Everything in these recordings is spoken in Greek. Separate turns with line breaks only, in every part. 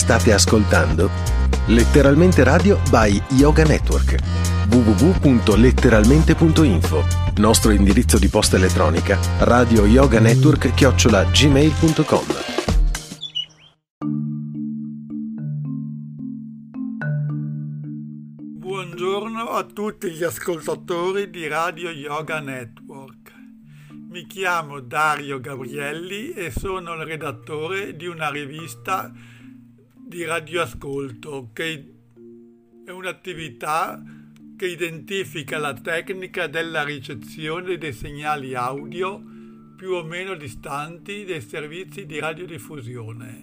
State ascoltando Letteralmente Radio by Yoga Network www.letteralmente.info Nostro indirizzo di posta elettronica radio yoga network chiocciola gmail.com
Buongiorno a tutti gli ascoltatori di Radio Yoga Network. Mi chiamo Dario Gabrielli e sono il redattore di una rivista di radioascolto che è un'attività che identifica la tecnica della ricezione dei segnali audio più o meno distanti dei servizi di radiodiffusione.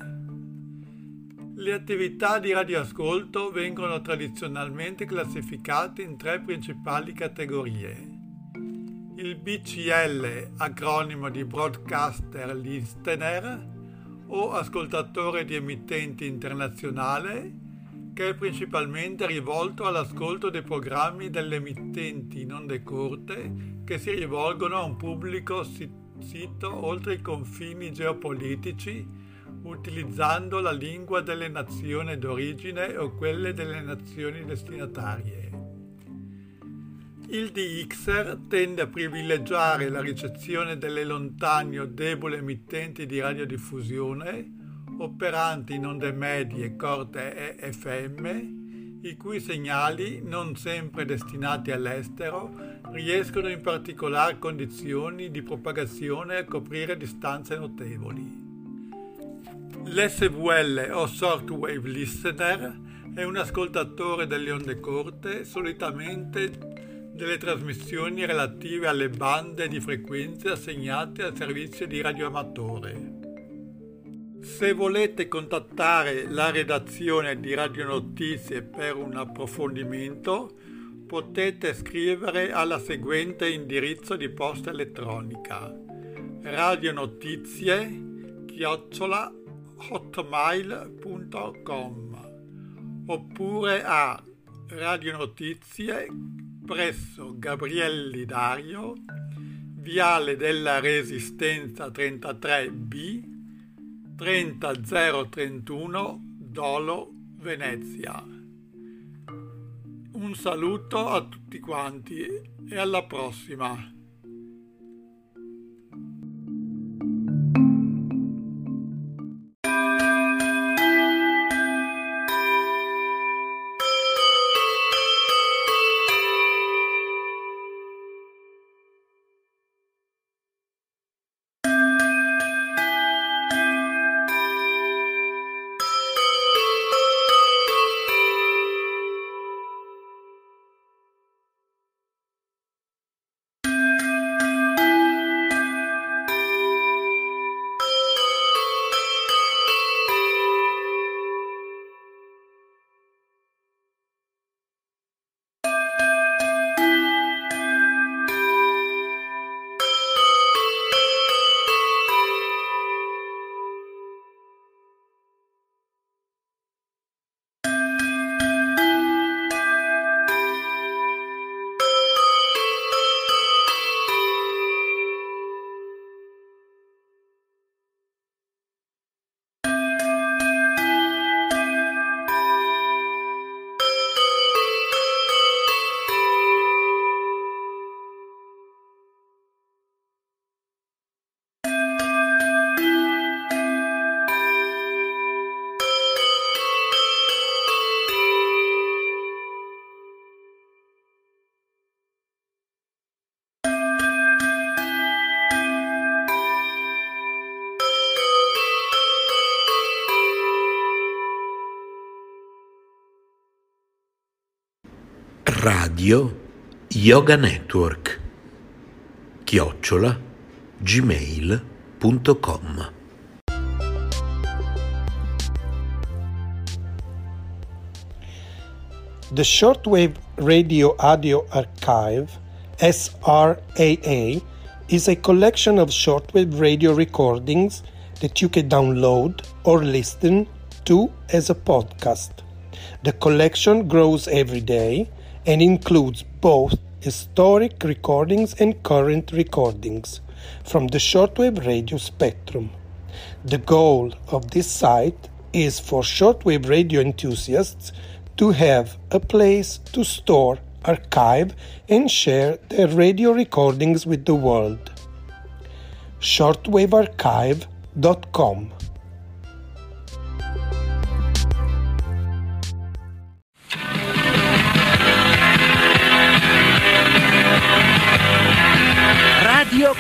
Le attività di radioascolto vengono tradizionalmente classificate in tre principali categorie il BCL, acronimo di Broadcaster Listener, o ascoltatore di emittenti internazionale, che è principalmente rivolto all'ascolto dei programmi delle emittenti in onde corte che si rivolgono a un pubblico sito oltre i confini geopolitici, utilizzando la lingua delle nazioni d'origine o quelle delle nazioni destinatarie. Il DXer tende a privilegiare la ricezione delle lontane o deboli emittenti di radiodiffusione operanti in onde medie corte e FM, i cui segnali, non sempre destinati all'estero, riescono in particolari condizioni di propagazione a coprire distanze notevoli. L'SVL o Shortwave Listener è un ascoltatore delle onde corte solitamente delle trasmissioni relative alle bande di frequenze assegnate al servizio di radioamatore. Se volete contattare la redazione di Radio Notizie per un approfondimento, potete scrivere alla seguente indirizzo di posta elettronica radionotizie hotmail.com oppure a radionotizie presso Gabrielli Dario, Viale della Resistenza 33B, 30031 Dolo, Venezia. Un saluto a tutti quanti e alla prossima.
Radio Yoga Network chiocciola gmail.com
The Shortwave Radio Audio Archive, SRAA, is a collection of shortwave radio recordings that you can download or listen to as a podcast. The collection grows every day and includes both historic recordings and current recordings from the shortwave radio spectrum. The goal of this site is for shortwave radio enthusiasts to have a place to store, archive, and share their radio recordings with the world. shortwavearchive.com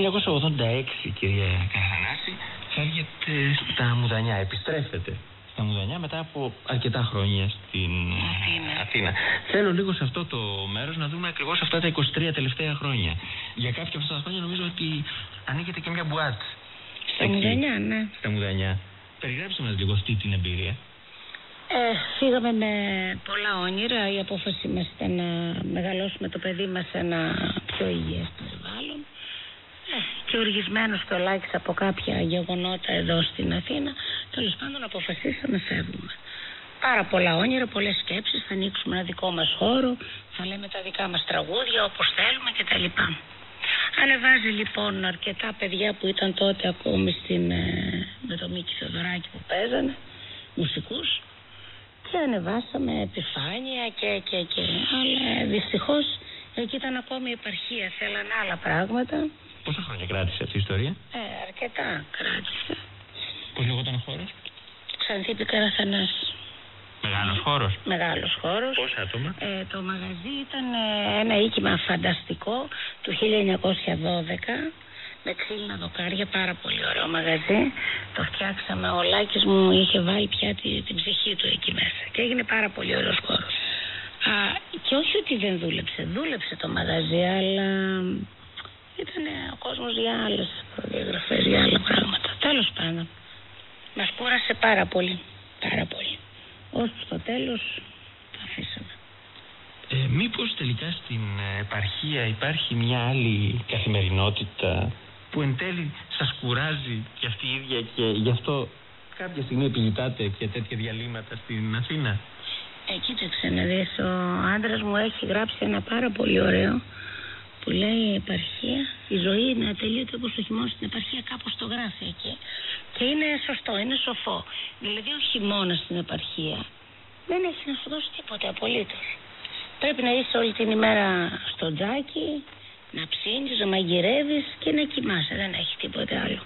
1986, κύριε Καρανάση, φεύγετε στα Μουδανιά, επιστρέφετε στα Μουδανιά μετά από αρκετά χρόνια στην
Αθήνα.
Αθήνα. Θέλω λίγο σε αυτό το μέρος να δούμε ακριβώς αυτά τα 23 τελευταία χρόνια. Για κάποια από αυτά τα χρόνια νομίζω ότι ανοίγεται και μια μπουάτ.
Στα
Εκεί,
Μουδανιά, ναι.
Στα Μουδανιά. Περιγράψτε μας λίγο αυτή την εμπειρία.
Ε, φύγαμε με πολλά όνειρα. Η απόφαση μας ήταν να μεγαλώσουμε το παιδί μας σε ένα πιο υγιές περιβάλλον. Ε, και οργισμένο στο Λάκης από κάποια γεγονότα εδώ στην Αθήνα, τέλος πάντων αποφασίσαμε να φεύγουμε. Πάρα πολλά όνειρα, πολλές σκέψεις, θα ανοίξουμε ένα δικό μας χώρο, θα λέμε τα δικά μας τραγούδια όπως θέλουμε κτλ. Ανεβάζει λοιπόν αρκετά παιδιά που ήταν τότε ακόμη στην, ε, με το Μίκη Θεοδωράκη που παίζανε, μουσικούς και ανεβάσαμε επιφάνεια και και και αλλά δυστυχώς εκεί ήταν ακόμη η επαρχία, θέλανε άλλα πράγματα.
Πόσα χρόνια κράτησε αυτή η ιστορία,
Ε, αρκετά κράτησε.
Πώς λεγόταν ο χώρος,
Ξανθήπη Καραθανάς,
Μεγάλος χώρος.
μεγάλος χώρος.
Πόσα άτομα,
Ε, το μαγαζί ήταν ε, ένα οίκημα φανταστικό του 1912 με ξύλινα δοκάρια, πάρα πολύ ωραίο μαγαζί. Το φτιάξαμε, ο Λάκης μου είχε βάλει πια τη- την ψυχή του εκεί μέσα και έγινε πάρα πολύ ωραίος χώρος. Α, και όχι ότι δεν δούλεψε, δούλεψε το μαγαζί, αλλά ήταν ο κόσμος για άλλες προδιαγραφές, για άλλα πράγματα. Τέλος πάντων, μας κούρασε πάρα πολύ, πάρα πολύ. Ως στο τέλος το αφήσαμε.
Ε, μήπως τελικά στην ε, επαρχία υπάρχει μια άλλη καθημερινότητα που εν τέλει σας κουράζει και αυτή η ίδια και γι' αυτό κάποια στιγμή επιζητάτε και τέτοια διαλύματα στην Αθήνα;
Ε, κοίταξε να δεις, ο άντρας μου έχει γράψει ένα πάρα πολύ ωραίο που λέει η επαρχία, η ζωή είναι ατελείωτη όπως ο χειμώνας στην επαρχία, κάπως το γράφει εκεί. Και είναι σωστό, είναι σοφό. Δηλαδή ο χειμώνα στην επαρχία δεν έχει να σου δώσει τίποτε απολύτως. Πρέπει να είσαι όλη την ημέρα στο τζάκι, να ψήνεις, να μαγειρεύεις και να κοιμάσαι, δεν έχει τίποτε άλλο.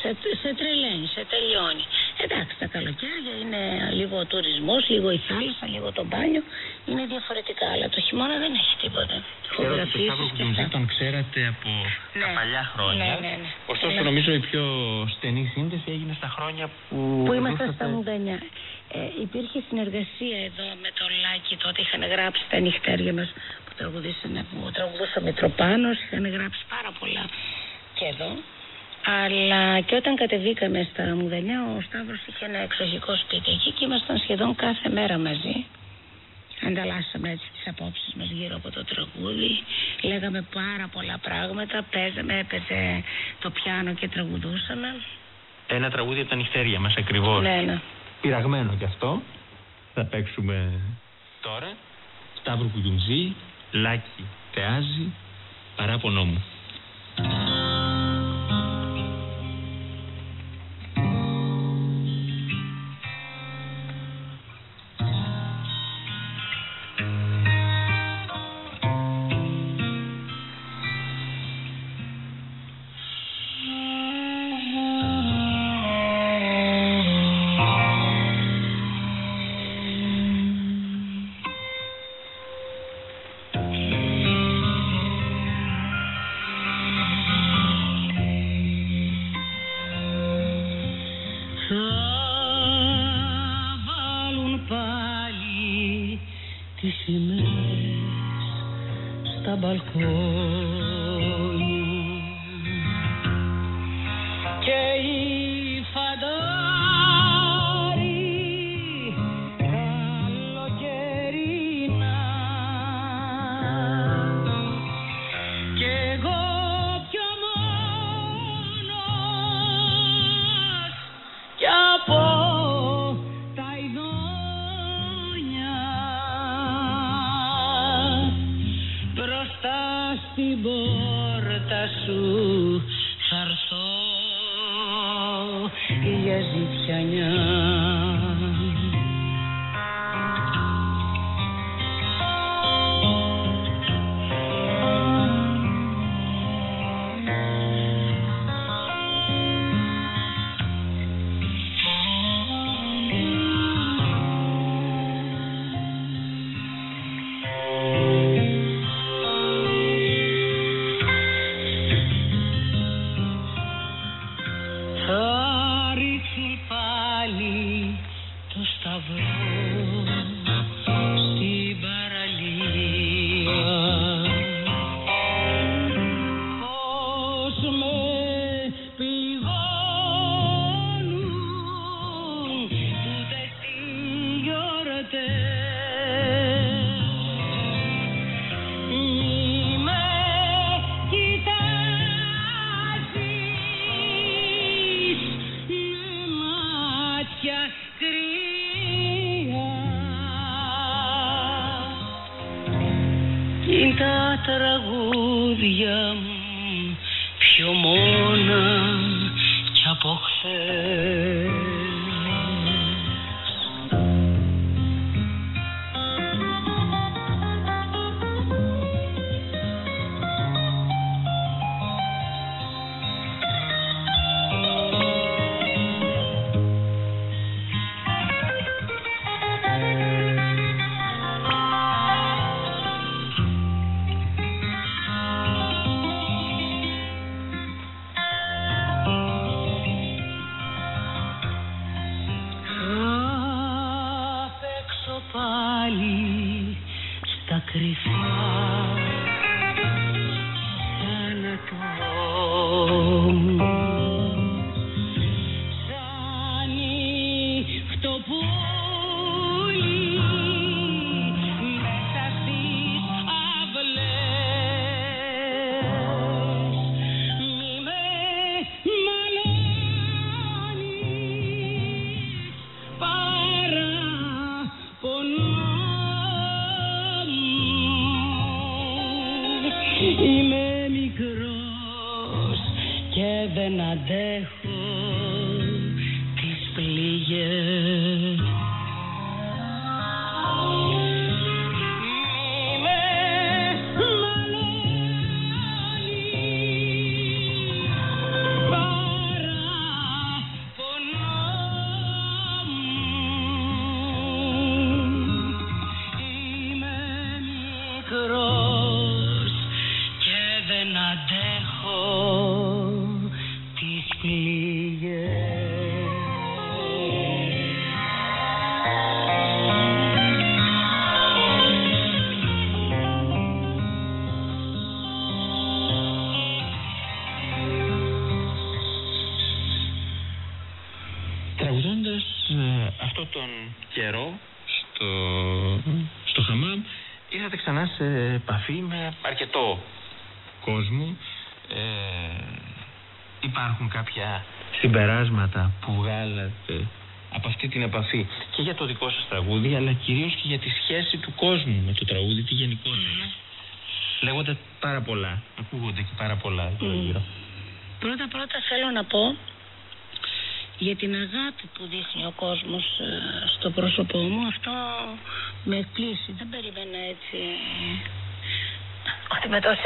Σε, σε τρελαίνει, σε τελειώνει. Εντάξει, τα καλοκαίρια είναι λίγο ο τουρισμός, λίγο η θάλασσα, λίγο το μπάνιο. Είναι διαφορετικά, αλλά το χειμώνα δεν έχει τίποτα.
Ξέρω ότι το
Φωτογραφίες
Σταύρο
και
Κουντουζή
αυτά.
τον ξέρατε από τα
Ναι.
παλιά χρόνια.
Ναι, ναι, ναι.
Ωστόσο
Αλλά-
νομίζω η πιο στενή σύνδεση έγινε στα χρόνια που...
Που ήμασταν
ζούσατε-
στα Μουντανιά. Ε, υπήρχε συνεργασία εδώ με το Λάκη, τότε είχαν γράψει τα νυχτέρια μας που τραγουδήσανε, που τραγουδούσε ο Μητροπάνος, είχαν γράψει πάρα πολλά και εδώ. Αλλά και όταν κατεβήκαμε στα Μουδανιά, ο Σταύρος είχε ένα εξοχικό σπίτι εκεί και ήμασταν σχεδόν κάθε μέρα μαζί. Ανταλλάσσαμε έτσι τις απόψεις μας γύρω από το τραγούδι. Λέγαμε πάρα πολλά πράγματα. Παίζαμε, έπαιζε το πιάνο και τραγουδούσαμε.
Ένα τραγούδι από τα νυχτέρια μας ακριβώς.
Ναι, ναι.
Πειραγμένο κι αυτό. Θα παίξουμε τώρα. Σταύρο Κουντουζή, Λάκη Θεάζη, παράπονό μου.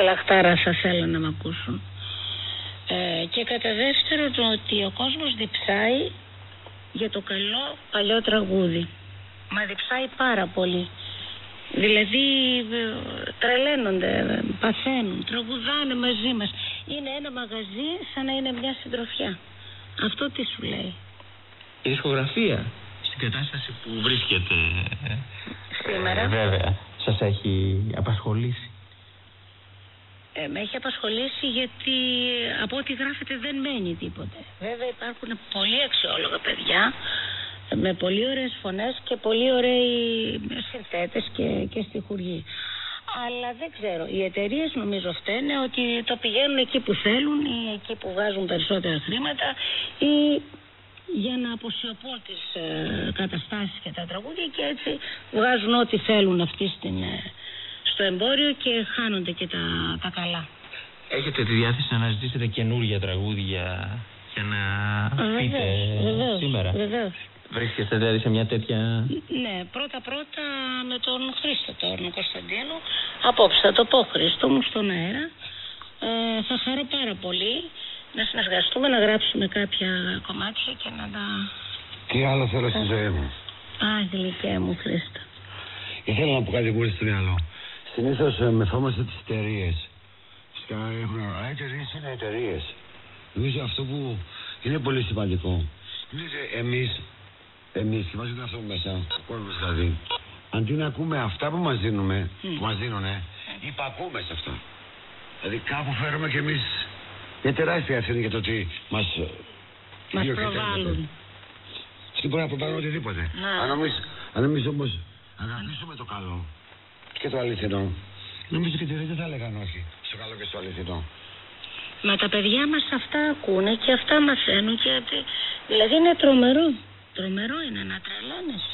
Λαχτάρα θα θέλω να με ακούσουν. Ε, και κατά δεύτερον ότι ο κόσμος διψάει για το καλό παλιό τραγούδι. Μα διψάει πάρα πολύ. Δηλαδή ε, τρελαίνονται, ε, παθαίνουν, τραγουδάνε μαζί μας. Είναι ένα μαγαζί σαν να είναι μια συντροφιά. Αυτό τι σου λέει;
Η δισκογραφία στην κατάσταση που βρίσκεται ε,
Σήμερα.
ε, βέβαια σας έχει απασχολήσει.
Ε, με έχει απασχολήσει γιατί από ό,τι γράφεται δεν μένει τίποτε. Βέβαια υπάρχουν πολύ αξιόλογα παιδιά ε, με πολύ ωραίες φωνές και πολύ ωραίοι συνθέτες και, και στιχουργοί. Αλλά δεν ξέρω. Οι εταιρείες νομίζω φταίνε ότι το πηγαίνουν εκεί που θέλουν ή εκεί που βγάζουν περισσότερα χρήματα ή για να αποσιωπώ τις ε, καταστάσεις και τα τραγούδια και έτσι βγάζουν ό,τι θέλουν αυτοί στην, ε, στο εμπόριο και χάνονται και τα, τα καλά.
Έχετε τη διάθεση να αναζητήσετε καινούργια τραγούδια για να πείτε
Βεβαίως, βεβαίως,
σήμερα.
βεβαίως.
Βρίσκεστε δηλαδή σε μια τέτοια...
Ναι, πρώτα πρώτα με τον Χρήστο τον Κωνσταντίνο. Απόψε θα το πω Χρήστο μου στον αέρα. Ε, θα χαρώ πάρα πολύ να συνεργαστούμε, να γράψουμε κάποια κομμάτια και να τα...
Τι άλλο θέλω στη ζωή μου;
Α, γλυκέ μου Χρήστο.
Ήθελα να πω κάτι που στο μυαλό. Συνήθως μεθόμαστε τις εταιρείες. Φυσικά έχουν. Α, εταιρείε είναι εταιρείες. Νομίζω αυτό που είναι πολύ σημαντικό είναι εμείς, εμείς και βάζουμε αυτό μέσα, ο κόσμος δηλαδή, αντί να ακούμε αυτά που μας δίνουμε, που μας δίνουνε, υπακούμε σε αυτά. Δηλαδή κάπου φέρουμε κι εμείς μια τεράστια ευθύνη για το ότι μας.
Μας προβάλλουν.
Τι μπορεί να προβάλλουν οτιδήποτε.
Ναι.
Αν εμεί αν εμείς όμως αγαπήσουμε το καλό και το αληθινό, νομίζω και οι εταιρείες δεν θα έλεγαν όχι στο καλό και στο αληθινό.
Μα τα παιδιά μας αυτά ακούνε και αυτά μαθαίνουν και... Δηλαδή είναι τρομερό. Τρομερό είναι να τρελαίνεις.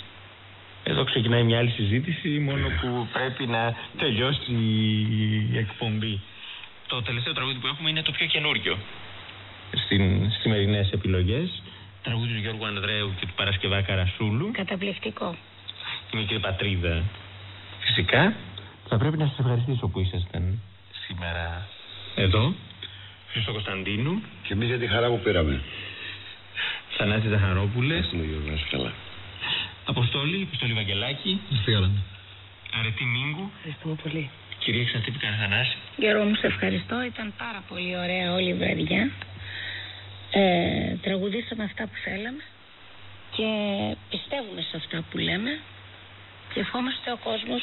Εδώ ξεκινάει μια άλλη συζήτηση, μόνο που πρέπει να τελειώσει η εκπομπή. Το τελευταίο τραγούδι που έχουμε είναι το πιο καινούριο στην σημερινές επιλογές. Τραγούδι του Γιώργου Ανδρέου και του Παρασκευά Καρασούλου.
Καταπληκτικό.
Η μικρή πατρίδα. Φυσικά. Θα πρέπει να σας ευχαριστήσω που ήσασταν σήμερα εδώ. Χρήστο Κωνσταντίνου.
Και εμείς για τη χαρά που πήραμε.
Θανάση Ζαχαρόπουλες.
Ευχαριστούμε Γιώργο, να είσαι καλά.
Αποστόλη, Αποστόλη Βαγγελάκη. Αρετή Μίγκου.
Ευχαριστούμε πολύ.
Κυρία Ξαντήπη Καραθανάση.
Γιώργο μου, σε ευχαριστώ. Ήταν πάρα πολύ ωραία όλη η βραδιά. Ε, τραγουδήσαμε αυτά που θέλαμε και πιστεύουμε σε αυτά που λέμε και ευχόμαστε ο κόσμος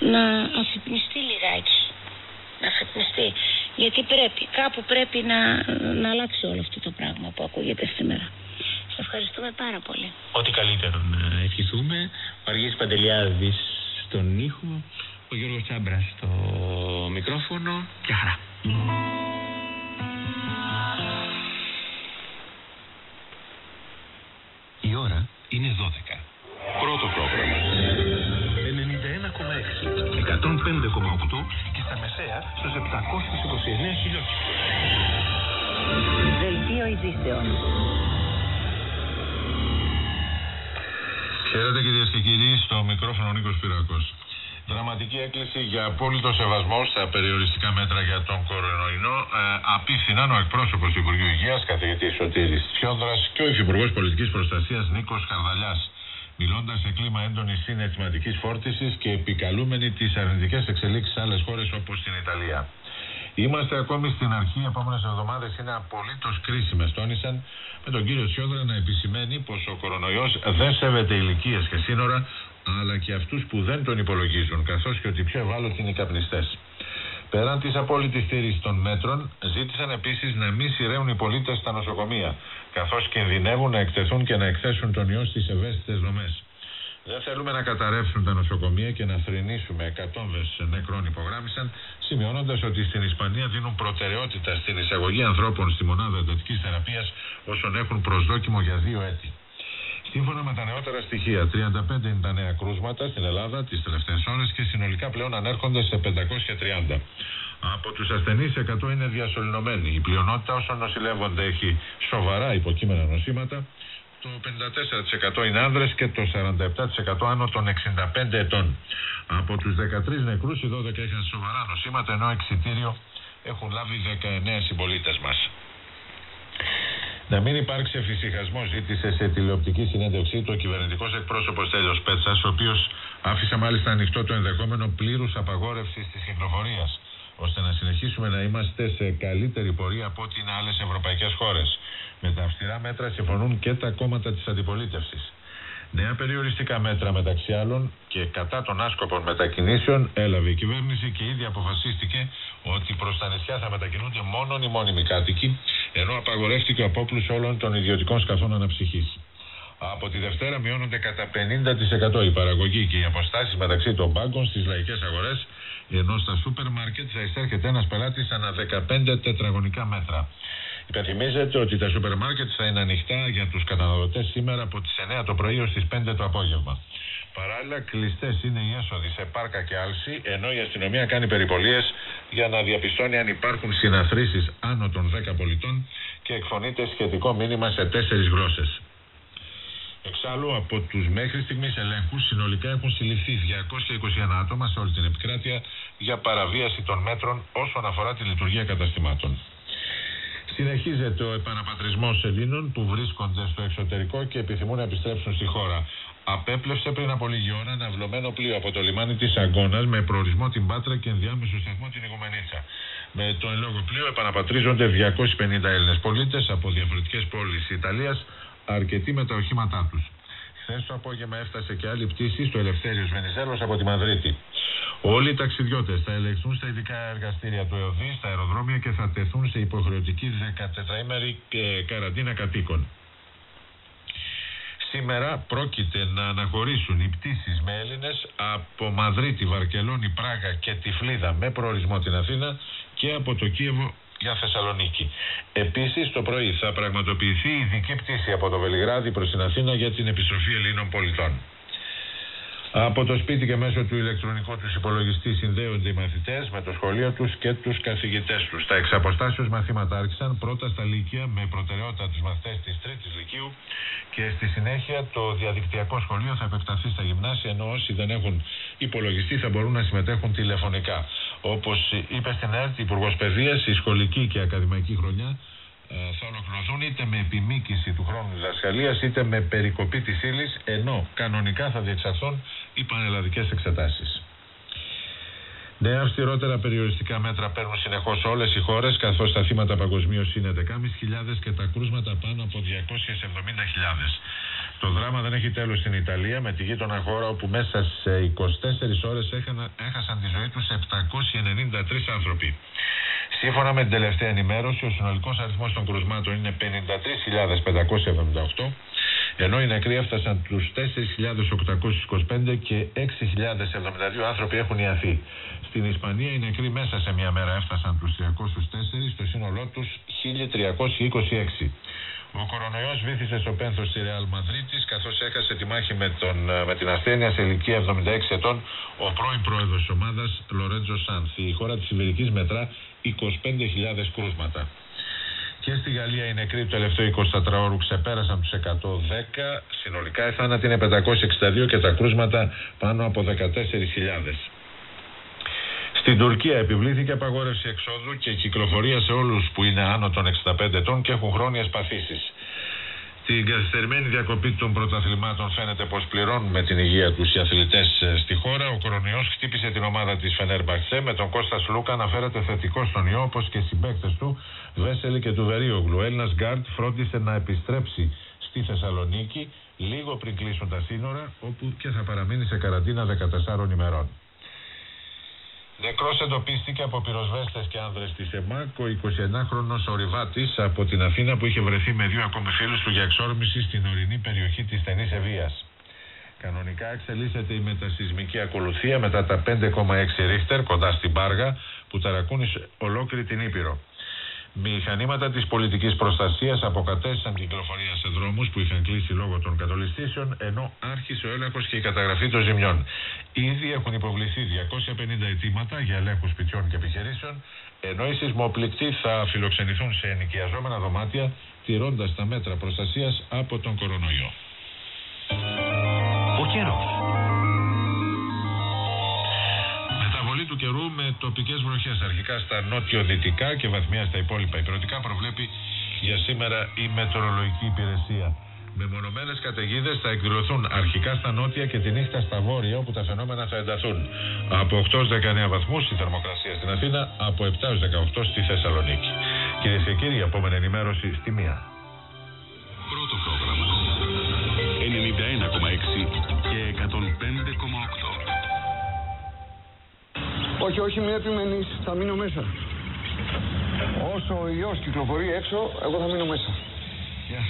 να αφυπνιστεί λιγάκι. Να αφυπνιστεί. Γιατί πρέπει, κάπου πρέπει να, να αλλάξει όλο αυτό το πράγμα που ακούγεται σήμερα. Σε ευχαριστούμε πάρα πολύ.
Ό,τι καλύτερο να ευχηθούμε. Ο Αργής Παντελιάδης στον ήχο. Ο Γιώργος Τσάμπρας στο μικρόφωνο. Και χαρά.
Η ώρα είναι 12. Πρώτο πρόγραμμα. 91,6. 105,8 και στα μεσαία στους 729 χιλιόμετρους.
Δελτίο ειδήσεων.
Χαίρετε κυρίες και κύριοι, στο μικρόφωνο ο Νίκος Πυρακός. Δραματική έκκληση για απόλυτο σεβασμό στα περιοριστικά μέτρα για τον κορονοϊνό ε, απίθυναν ο εκπρόσωπος του Υπουργείου Υγείας, καθηγητής Σωτήρης Τσιόνδρα και ο Υφυπουργός Πολιτικής Προστασίας Νίκος Χαρδαλιάς. Μιλώντας σε κλίμα έντονη συναισθηματικής φόρτισης και επικαλούμενοι τις αρνητικές εξελίξεις σε άλλες χώρες όπως την Ιταλία. Είμαστε ακόμη στην αρχή, οι επόμενες εβδομάδες είναι απολύτως κρίσιμες, τόνισαν με τον κύριο Σιόδρα να επισημαίνει πως ο κορονοϊός δεν σέβεται ηλικίες και σύνορα, αλλά και αυτούς που δεν τον υπολογίζουν, καθώς και ότι πιο ευάλωτοι είναι οι καπνιστές. Πέραν της απόλυτης στήριξης των μέτρων, ζήτησαν επίσης να μην σειραίουν οι πολίτες στα νοσοκομεία, καθώς κινδυνεύουν να εκτεθούν και να εκθέσουν τον ιό στις ευαίσθητες δομές. Δεν θέλουμε να καταρρεύσουν τα νοσοκομεία και να θρυνήσουμε εκατόμβες νεκρών, υπογράμμισαν, σημειώνοντας ότι στην Ισπανία δίνουν προτεραιότητα στην εισαγωγή ανθρώπων στη μονάδα εντατικής θεραπείας όσων έχουν προσδόκιμο για δύο έτη. Σύμφωνα με τα νεότερα στοιχεία, 35 είναι τα νέα κρούσματα στην Ελλάδα τις τελευταίες ώρες και συνολικά πλέον ανέρχονται σε 530. Από τους ασθενείς, 100 είναι διασωληνωμένοι. Η πλειονότητα όσων νοσηλεύονται έχει σοβαρά υποκείμενα νοσήματα. Το 54% είναι άνδρες και το 47% άνω των 65 ετών. Από τους 13 νεκρούς, οι 12 είχαν σοβαρά νοσήματα, ενώ εξιτήριο έχουν λάβει 19 συμπολίτες μας. Να μην υπάρξει εφησυχασμός, ζήτησε σε τηλεοπτική συνέντευξή του ο κυβερνητικός εκπρόσωπος Τέλειος Πέτσας, ο οποίος άφησε μάλιστα ανοιχτό το ενδεχόμενο πλήρους απαγόρευσης της κυκλοφορίας, ώστε να συνεχίσουμε να είμαστε σε καλύτερη πορεία από ό,τι είναι άλλες ευρωπαϊκές χώρες. Με τα αυστηρά μέτρα συμφωνούν και τα κόμματα της αντιπολίτευσης. Νέα περιοριστικά μέτρα μεταξύ άλλων και κατά των άσκοπων μετακινήσεων έλαβε η κυβέρνηση και ήδη αποφασίστηκε ότι προς τα νησιά θα μετακινούνται μόνο οι μόνιμοι κάτοικοι, ενώ απαγορεύτηκε ο απόπλους όλων των ιδιωτικών σκαφών αναψυχής. Από τη Δευτέρα μειώνονται κατά 50% η παραγωγή και οι αποστάσεις μεταξύ των μπάγκων στις λαϊκές αγορές, ενώ στα σούπερ μάρκετ θα εισέρχεται ένας πελάτης ανά 15 τετραγωνικά μέτρα. Υπενθυμίζεται ότι τα σούπερ μάρκετ θα είναι ανοιχτά για τους καταναλωτές σήμερα από τις 9 το πρωί ω τις 5 το απόγευμα. Παράλληλα, κλειστές είναι οι έσοδοι σε πάρκα και άλση, ενώ η αστυνομία κάνει περιπολίες για να διαπιστώνει αν υπάρχουν συναθρήσεις άνω των 10 πολιτών και εκφωνείται σχετικό μήνυμα σε τέσσερις γλώσσες. Εξάλλου, από τους μέχρι στιγμής ελέγχους, συνολικά έχουν συλληφθεί 221 άτομα σε όλη την επικράτεια για παραβίαση των μέτρων όσον αφορά τη λειτουργία καταστημάτων. Συνεχίζεται ο επαναπατρισμός Ελλήνων που βρίσκονται στο εξωτερικό και επιθυμούν να επιστρέψουν στη χώρα. Απέπλευσε πριν από λίγη ώρα ένα βλωμένο πλοίο από το λιμάνι της Αγκώνας με προορισμό την Πάτρα και ενδιάμεσο σταθμό την Ιγουμενίτσα. Με το εν λόγω πλοίο επαναπατρίζονται 250 Έλληνες πολίτες από διαφορετικές πόλεις Ιταλίας, αρκετοί με τα οχήματά τους. Χθες το απόγευμα έφτασε και άλλη πτήση στο Ελευθέριος Βενιζέλος από τη Μαδρίτη. Όλοι οι ταξιδιώτες θα ελεγχθούν στα ειδικά εργαστήρια του ΕΟΔΗ, στα αεροδρόμια και θα τεθούν σε υποχρεωτική 14ημερη και καραντίνα κατοίκων. Σήμερα πρόκειται να αναχωρήσουν οι πτήσεις με Έλληνες από Μαδρίτη, Βαρκελόνη, Πράγα και Τυφλίδα με προορισμό την Αθήνα και από το Κίεβο για Θεσσαλονίκη. Επίσης το πρωί θα πραγματοποιηθεί ειδική πτήση από το Βελιγράδι προς την Αθήνα για την επιστροφή Ελλήνων πολιτών. Από το σπίτι και μέσω του ηλεκτρονικού τους υπολογιστή συνδέονται οι μαθητές με το σχολείο τους και τους καθηγητές τους. Τα εξαποστάσεως μαθήματα άρχισαν πρώτα στα Λύκεια με προτεραιότητα τους μαθητές της Τρίτης Λυκείου και στη συνέχεια το διαδικτυακό σχολείο θα επεκταθεί στα γυμνάσια ενώ όσοι δεν έχουν υπολογιστή θα μπορούν να συμμετέχουν τηλεφωνικά. Όπως είπε στην ΕΡΤ, Υπουργός Παιδείας, η σχολική και ακαδημαϊκή χρονιά ε, θα ολοκληρωθούν είτε με επιμήκυση του χρόνου διδασκαλίας είτε με περικοπή της ύλης, ενώ κανονικά θα διεξαχθούν οι πανελλαδικές εξετάσεις. Νέα αυστηρότερα περιοριστικά μέτρα παίρνουν συνεχώς όλες οι χώρες, καθώς τα θύματα παγκοσμίως είναι 10.500 και τα κρούσματα πάνω από 270.000. Το δράμα δεν έχει τέλος στην Ιταλία, με τη γείτονα χώρα όπου μέσα σε 24 ώρες έχασαν τη ζωή τους 793 άνθρωποι. Σύμφωνα με την τελευταία ενημέρωση, ο συνολικός αριθμός των κρουσμάτων είναι 53.578, ενώ οι νεκροί έφτασαν τους 4.825 και 6.072 άνθρωποι έχουν ιαθεί. Στην Ισπανία οι νεκροί μέσα σε μια μέρα έφτασαν τους 304, στο σύνολό τους 1.326. Ο κορονοϊός βήθησε στο πένθος στη Ρεάλ Μαδρίτης καθώς έκασε τη μάχη με, τον, με την ασθένεια σε ηλικία 76 ετών ο πρώην πρόεδρος της ομάδας Λορέντζο Σάνθ. Η χώρα της Ιβηρικής μετρά 25.000 κρούσματα. Και στη Γαλλία οι νεκροί του τελευταίου 24 ώρου ξεπέρασαν τους 110. Συνολικά οι θάνατοι είναι 562 και τα κρούσματα πάνω από 14.000. Στην Τουρκία επιβλήθηκε απαγόρευση εξόδου και κυκλοφορία σε όλους που είναι άνω των 65 ετών και έχουν χρόνιες παθήσεις. Την καθυστερημένη διακοπή των πρωταθλημάτων φαίνεται πως πληρώνουν με την υγεία τους οι αθλητές ε, στη χώρα. Ο κορονοϊός χτύπησε την ομάδα της Φενέρμπαξε με τον Κώστας Σλούκα να φέρεται θετικό στον ιό όπως και οι συμπαίκτες του Βέσελη και του Βερίογλου. Ο Έλληνας Γκάρτ φρόντισε να επιστρέψει στη Θεσσαλονίκη λίγο πριν κλείσουν τα σύνορα όπου και θα παραμείνει σε καραντίνα 14 ημερών. Νεκρός εντοπίστηκε από πυροσβέστες και άνδρες της ΕΜΑΚ ο 29χρονος ορειβάτης από την Αθήνα που είχε βρεθεί με δύο ακόμη φίλους του για εξόρμηση στην ορεινή περιοχή της στενής Ευβίας. Κανονικά εξελίσσεται η μετασυσμική ακολουθία μετά τα 5,6 ρίχτερ κοντά στην Πάργα που ταρακούν ολόκληρη την Ήπειρο. Μηχανήματα της πολιτικής προστασίας αποκατέστησαν κυκλοφορία σε δρόμους που είχαν κλείσει λόγω των κατολιστήσεων, ενώ άρχισε ο έλεγχος και η καταγραφή των ζημιών. Ήδη έχουν υποβληθεί 250 αιτήματα για ελέγχους σπιτιών και επιχειρήσεων, ενώ οι σεισμοπληκτοί θα φιλοξενηθούν σε ενοικιαζόμενα δωμάτια, τηρώντας τα μέτρα προστασίας από τον κορονοϊό.
Ο καιρός.
Με τοπικές βροχές αρχικά στα νότιο-δυτικά και βαθμιά στα υπόλοιπα υπηρετικά προβλέπει για σήμερα η μετεωρολογική υπηρεσία. Μεμονωμένε καταιγίδες θα εκδηλωθούν αρχικά στα νότια και τη νύχτα στα βόρεια, όπου τα φαινόμενα θα ενταθούν. Από 8 19 βαθμούς η θερμοκρασία στην Αθήνα, από 7 18 στη Θεσσαλονίκη. Κυρίες και κύριοι, η επόμενη ενημέρωση στη μία.
Πρώτο πρόγραμμα. 91,6 και 105,8.
Όχι, όχι, μην επιμένεις, θα μείνω μέσα. Όσο ο ιός κυκλοφορεί έξω, εγώ θα μείνω μέσα. Γεια.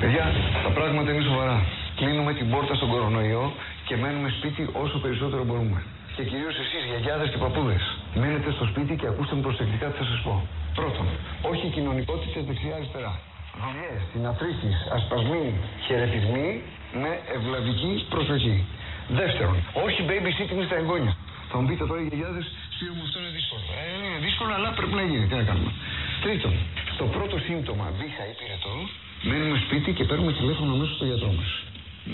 Παιδιά, τα πράγματα είναι σοβαρά. Κλείνουμε την πόρτα στον κορονοϊό και μένουμε σπίτι όσο περισσότερο μπορούμε. Και κυρίως εσείς, γιαγιάδες και παππούδες. Μένετε στο σπίτι και ακούστε με προσεκτικά τι θα σας πω. Πρώτον, όχι κοινωνικότητες δεξιά-αριστερά. Δουλειές, συναθρήσεις, ασπασμοί, χαιρετισμοί με ευλαβική προσοχή. Δεύτερον, όχι babysitting στα εγγόνια. Θα μου πείτε τώρα οι γιαγιάδες, φίλο μου αυτό είναι δύσκολο. Ε, είναι δύσκολο, αλλά πρέπει να γίνει. Τι να κάνουμε. Τρίτον, στο πρώτο σύμπτωμα βήχα ή πυρετό, μένουμε σπίτι και παίρνουμε τηλέφωνο αμέσω στο γιατρό μας.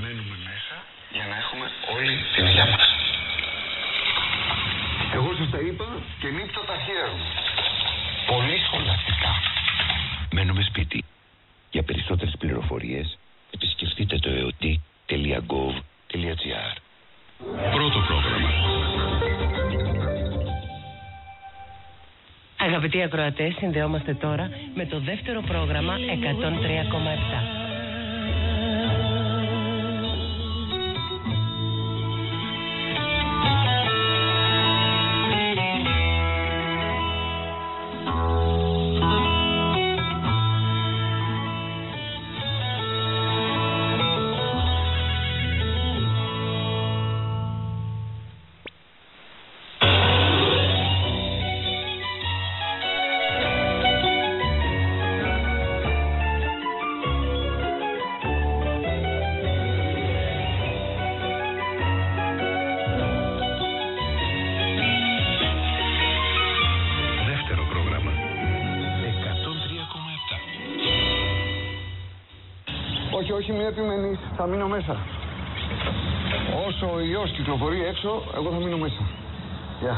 Μένουμε μέσα για να έχουμε όλη την υγεία μας. Εγώ σας τα είπα και νύπτω τα χέρια μου.
Πολύ σχολαστικά. Μένουμε σπίτι. Για περισσότερες πληροφορίες επισκεφτείτε το eot.gov.gr Πρώτο πρόγραμμα.
Αγαπητοί ακροατές, συνδεόμαστε τώρα με το δεύτερο πρόγραμμα 103,7.
Όχι μία επιμενή, θα μείνω μέσα. Όσο ο ιός κυκλοφορεί έξω, εγώ θα μείνω μέσα. Γεια.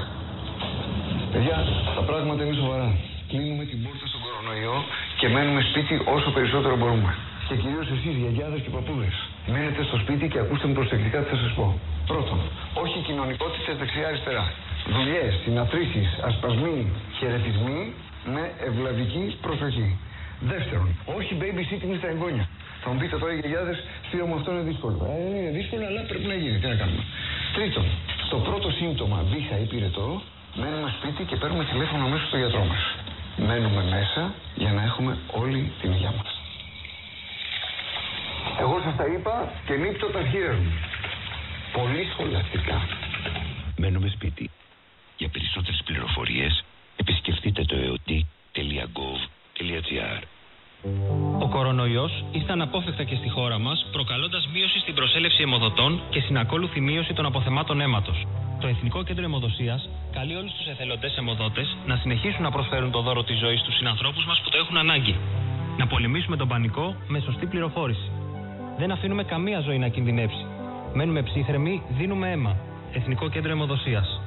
Παιδιά, τα πράγματα είναι σοβαρά. Κλείνουμε την πόρτα στον κορονοϊό και μένουμε σπίτι όσο περισσότερο μπορούμε. Και κυρίως εσείς, γιαγιάδες και παππούδες. Μένετε στο σπίτι και ακούστε με προσεκτικά τι θα σας πω. Πρώτον, όχι κοινωνικότητες δεξιά-αριστερά. Δουλειές, συναθρήσεις, ασπασμοί, χαιρετισμοί με ευλαβική προσοχή. Δεύτερον, όχι babysitting στα εγγόνια. Θα μου πείτε τώρα οι γιαγιάδε, φίλο μου αυτό είναι δύσκολο. Ε, είναι δύσκολο, αλλά πρέπει να γίνει. Τι να κάνουμε. Τρίτον, στο πρώτο σύμπτωμα βήχα ή πυρετό, μένουμε σπίτι και παίρνουμε τηλέφωνο αμέσως στο γιατρό μας. Μένουμε μέσα για να έχουμε όλη την υγεία μας. Εγώ σας τα είπα και νύπτω τα χέρια μου. Πολύ σχολαστικά.
Μένουμε σπίτι. Για περισσότερες πληροφορίες επισκεφτείτε το eot.gov.gr
Ο κορονοϊός ήρθε αναπόφευκτα και στη χώρα μας, προκαλώντας μείωση στην προσέλευση αιμοδοτών και συνακόλουθη μείωση των αποθεμάτων αίματος. Το Εθνικό Κέντρο Αιμοδοσίας καλεί όλους τους εθελοντές αιμοδότες να συνεχίσουν να προσφέρουν το δώρο της ζωής στους συνανθρώπους μας που το έχουν ανάγκη. Να πολεμήσουμε τον πανικό με σωστή πληροφόρηση. Δεν αφήνουμε καμία ζωή να κινδυνεύσει. Μένουμε ψύχρεμοι, δίνουμε αίμα. Εθνικό Κέντρο Αιμοδοσίας.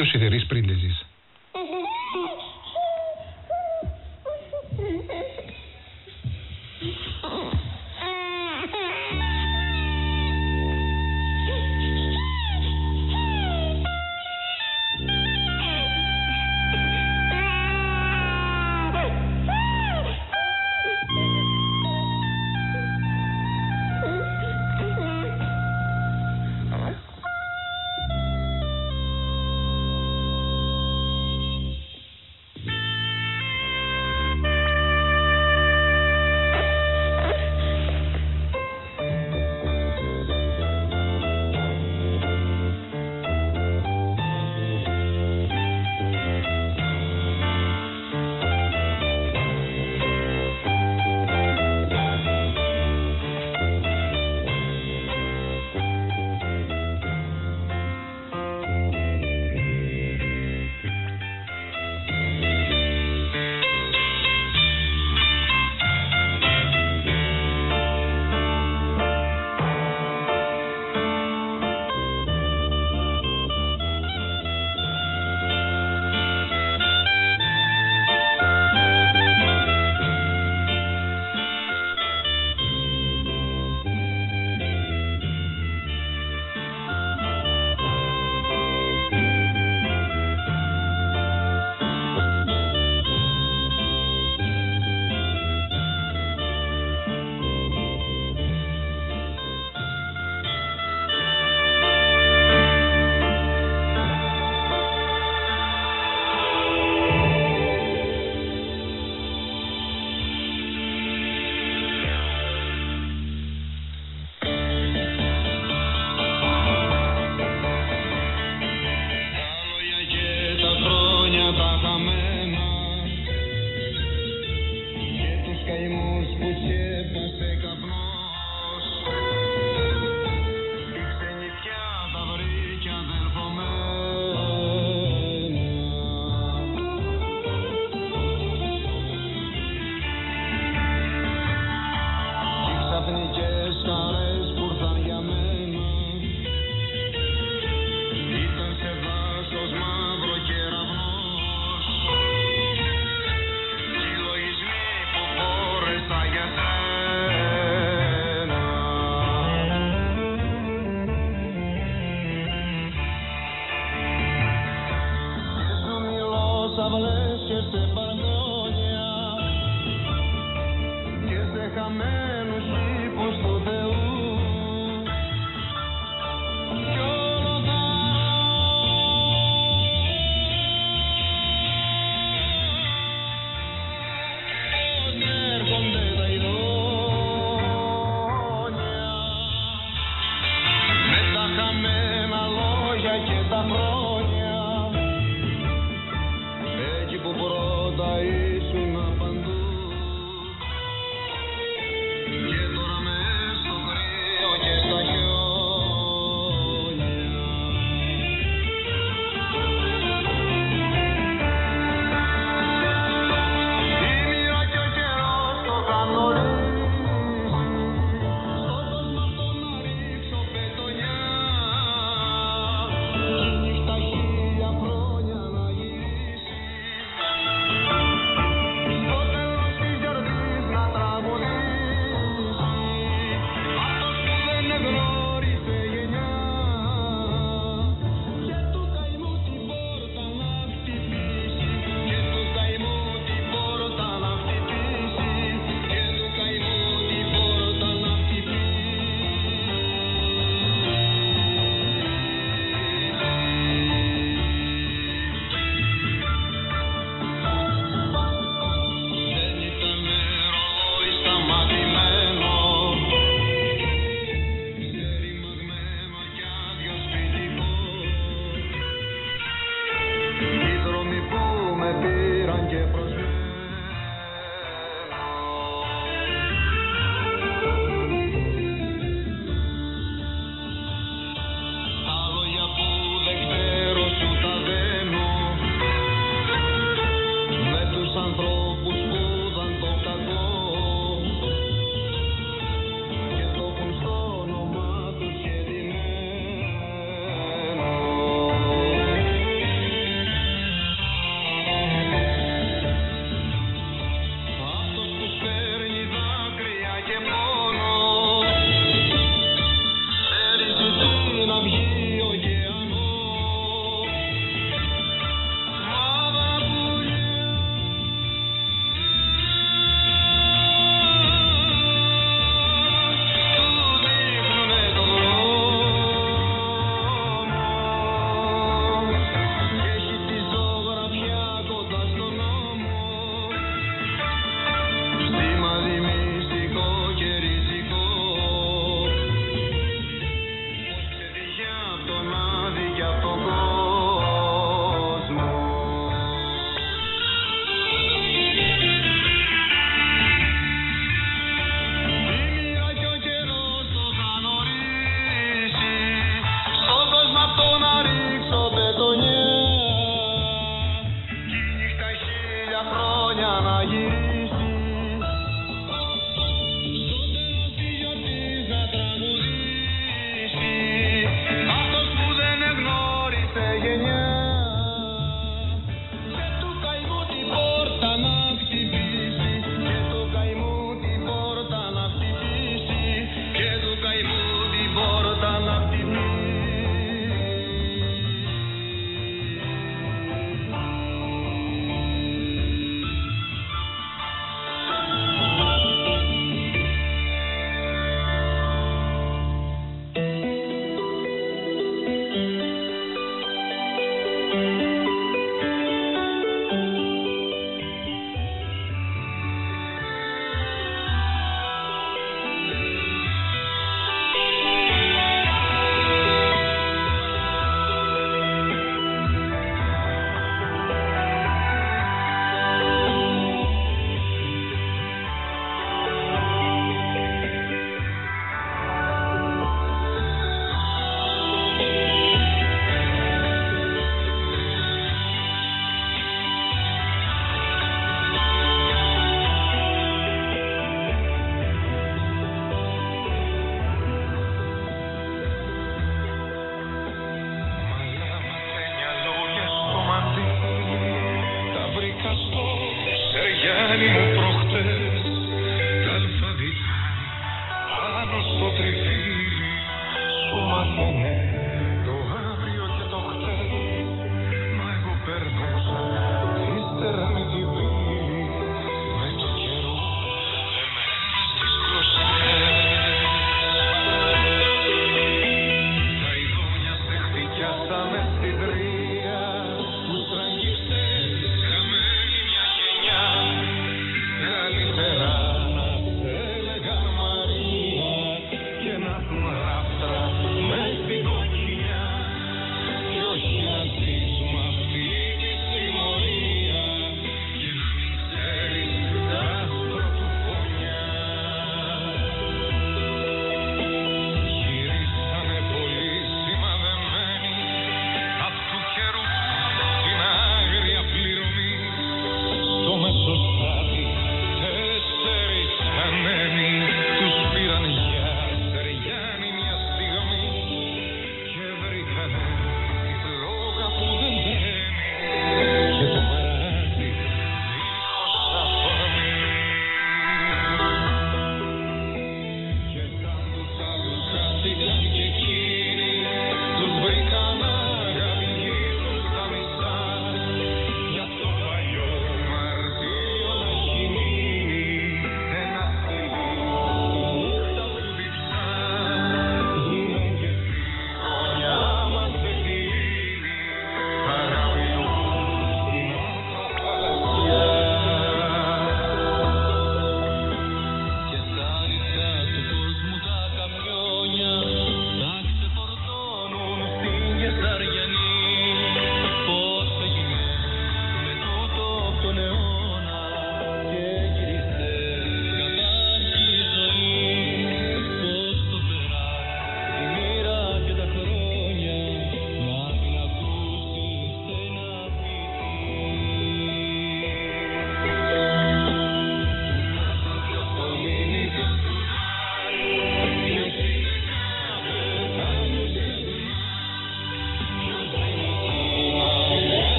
ellos y de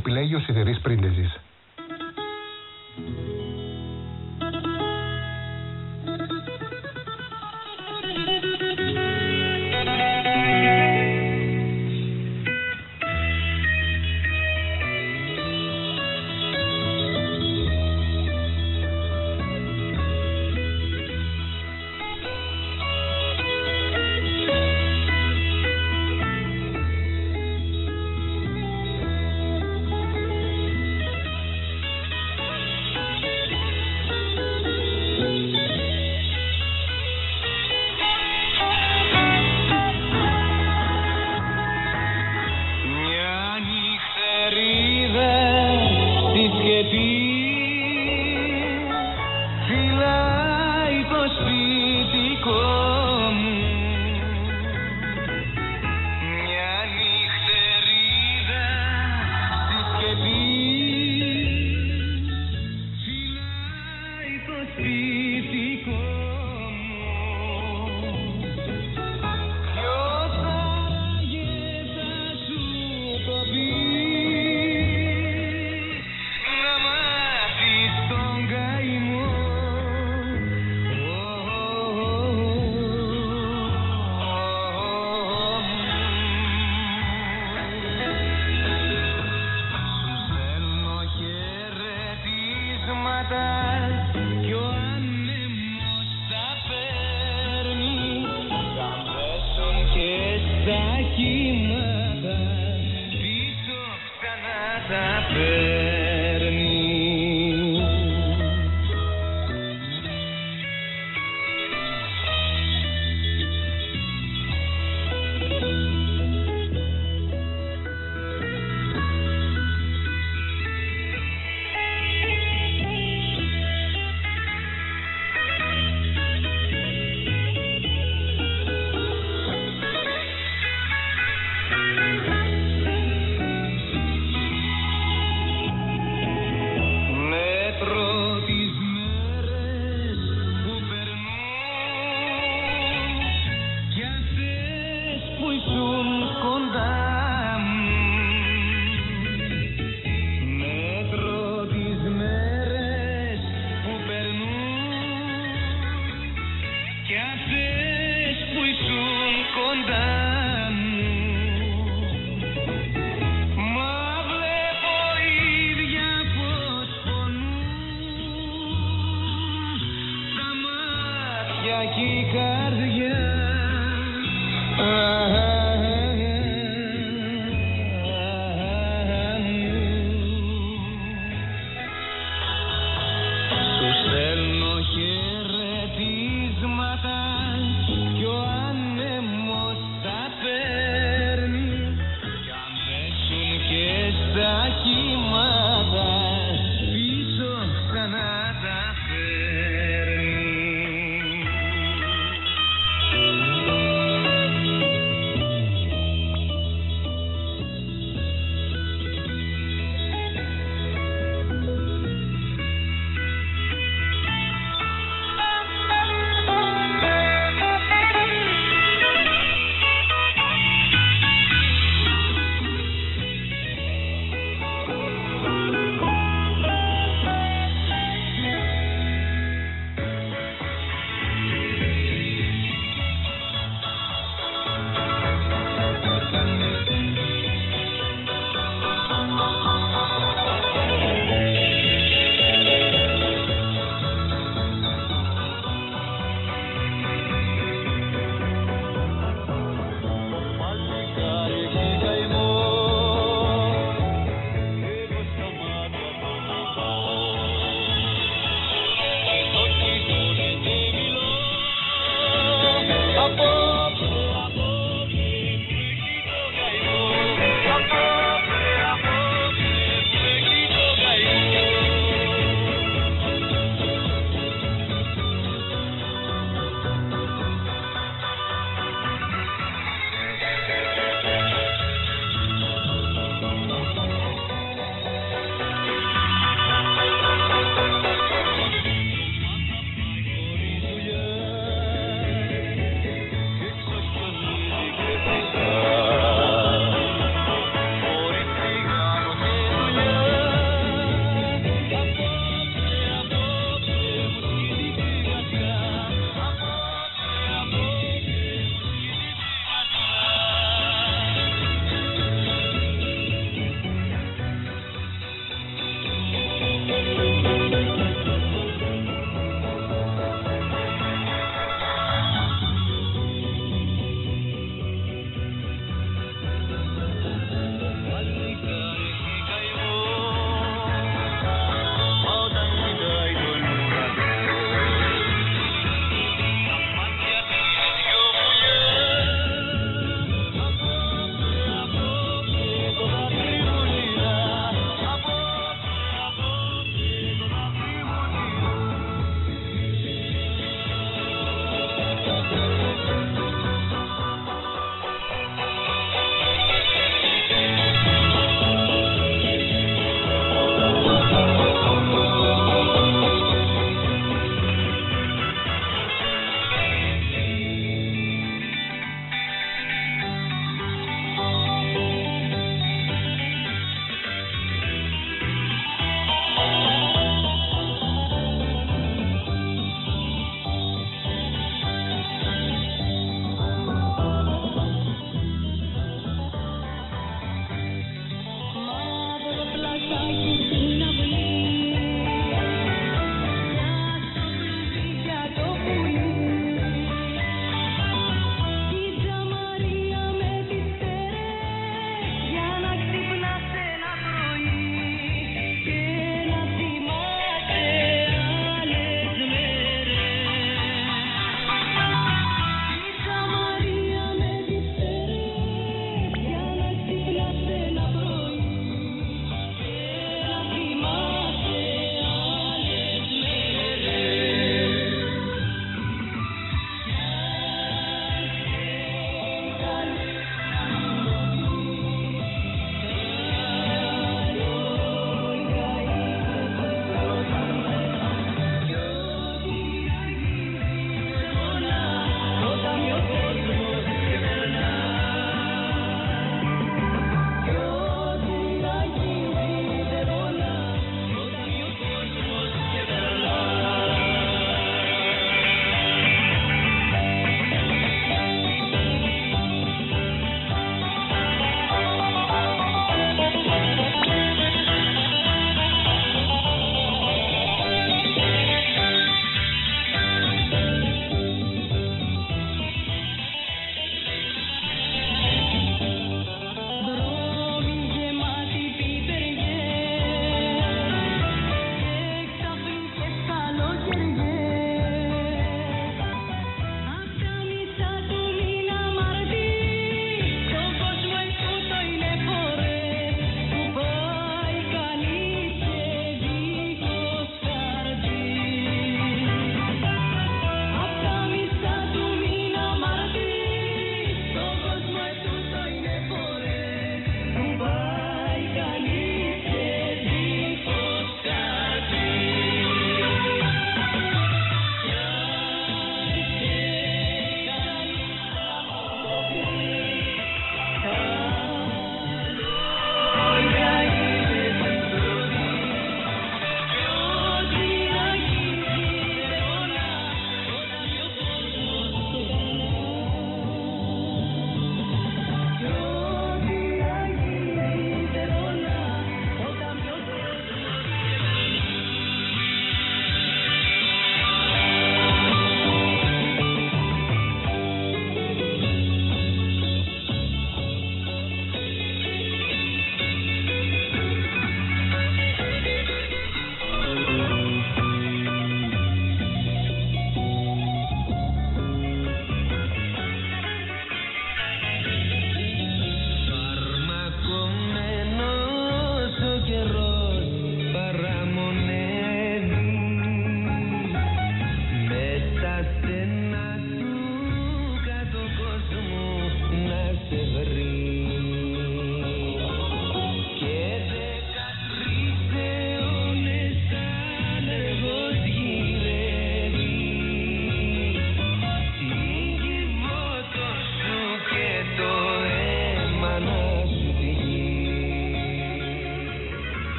επιλέγει ο Σιδερής Πρίντεζης.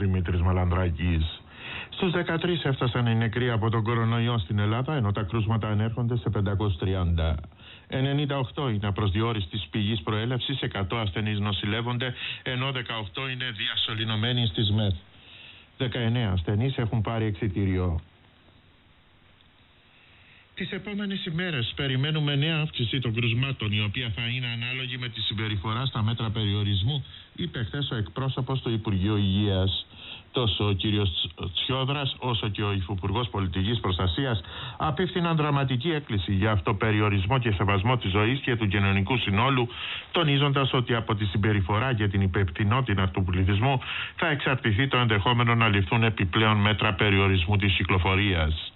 Δημήτρης Μαλανδράκης. Στους 13 έφτασαν οι νεκροί από τον κορονοϊό στην Ελλάδα, ενώ τα κρούσματα ανέρχονται σε 530. 98 είναι απροσδιόριστης πηγής προέλευσης, 100 ασθενείς νοσηλεύονται, ενώ 18 είναι διασωληνωμένοι στις ΜΕΘ. 19 ασθενείς έχουν πάρει εξιτήριο. Τις επόμενες ημέρες περιμένουμε νέα αύξηση των κρουσμάτων, η οποία θα είναι ανάλογη με τη συμπεριφορά στα μέτρα περιορισμού, είπε χθες ο εκπρόσωπος του Υπουργείου Υγείας. Τόσο ο κ. Τσιόδρας, όσο και ο Υφυπουργός Πολιτικής Προστασίας απίφθηναν δραματική έκκληση για αυτοπεριορισμό και σεβασμό της ζωής και του κοινωνικού συνόλου, τονίζοντας ότι από τη συμπεριφορά και την υπευθυνότητα του πληθυσμού θα εξαρτηθεί το ενδεχόμενο να ληφθούν επιπλέον μέτρα περιορισμού της κυκλοφορίας.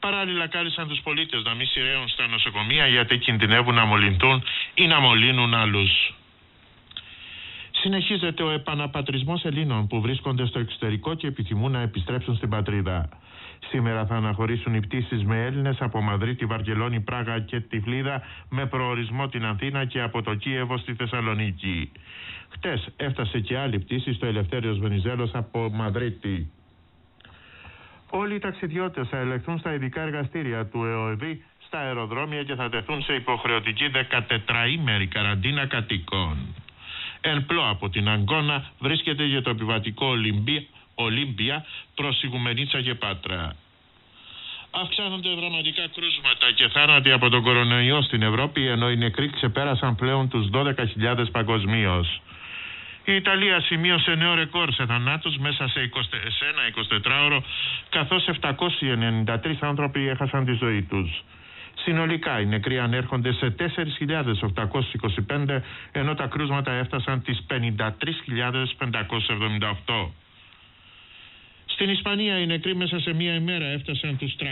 Παράλληλα, κάλεσαν τους πολίτες να μην σειραίουν στα νοσοκομεία γιατί κινδυνεύουν να μολυνθούν ή να μολύνουν άλλους. Συνεχίζεται ο επαναπατρισμός Ελλήνων που βρίσκονται στο εξωτερικό και επιθυμούν να επιστρέψουν στην πατρίδα. Σήμερα θα αναχωρήσουν οι πτήσεις με Έλληνες από Μαδρίτη, Βαρκελόνη, Πράγα και Τυφλίδα με προορισμό την Αθήνα και από το Κίεβο στη Θεσσαλονίκη. Χτες έφτασε και άλλη πτήση στο Ελευθέριος Βενιζέλος από Μαδρίτη. Όλοι οι ταξιδιώτες θα ελεγχθούν στα ειδικά εργαστήρια του ΕΟΕΔ στα αεροδρόμια και θα τεθούν σε υποχρεωτική 14ημερη καραντίνα κατοίκων. Εν πλώ από την Αγκώνα βρίσκεται για το επιβατικό Ολυμπία, Ολύμπια προς Ιγουμενίτσα και Πάτρα. Αυξάνονται δραματικά κρούσματα και θάνατοι από τον κορονοϊό στην Ευρώπη ενώ οι νεκροί ξεπέρασαν πλέον τους 12.000 παγκοσμίως. Η Ιταλία σημείωσε νέο ρεκόρ σε θανάτους μέσα σε, 20, σε ένα 24ωρο καθώς 793 άνθρωποι έχασαν τη ζωή τους. Συνολικά οι νεκροί ανέρχονται σε 4.825 ενώ τα κρούσματα έφτασαν τις 53.578. Στην Ισπανία οι νεκροί μέσα σε μία ημέρα έφτασαν τους 304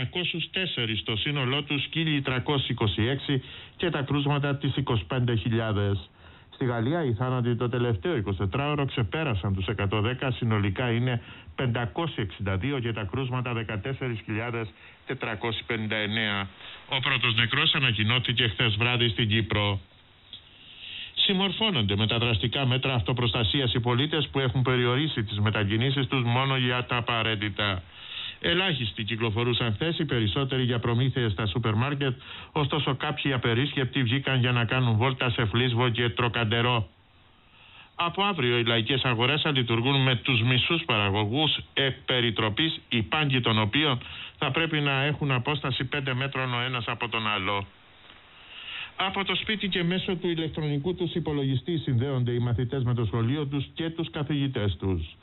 στο σύνολό τους 1.326 και τα κρούσματα τις 25.000. Στη Γαλλία οι θάνατοι το τελευταίο 24ωρο ξεπέρασαν τους 110, συνολικά είναι 562 και τα κρούσματα 14.459. Ο πρώτος νεκρός ανακοινώθηκε χθες βράδυ στην Κύπρο. Συμμορφώνονται με τα δραστικά μέτρα αυτοπροστασίας οι πολίτες που έχουν περιορίσει τις μετακινήσεις τους μόνο για τα απαραίτητα. Ελάχιστοι κυκλοφορούσαν χθες, οι περισσότεροι για προμήθειες στα σούπερ μάρκετ, ωστόσο κάποιοι απερίσκεπτοι βγήκαν για να κάνουν βόλτα σε φλίσβο και τροκαντερό. Από αύριο οι λαϊκές αγορές θα λειτουργούν με τους μισούς παραγωγούς εκ περιτροπής, οι πάγκοι των οποίων θα πρέπει να έχουν απόσταση 5 μέτρων ο ένας από τον άλλο. Από το σπίτι και μέσω του ηλεκτρονικού τους υπολογιστή συνδέονται οι μαθητές με το σχολείο τους και τους καθηγητές τους.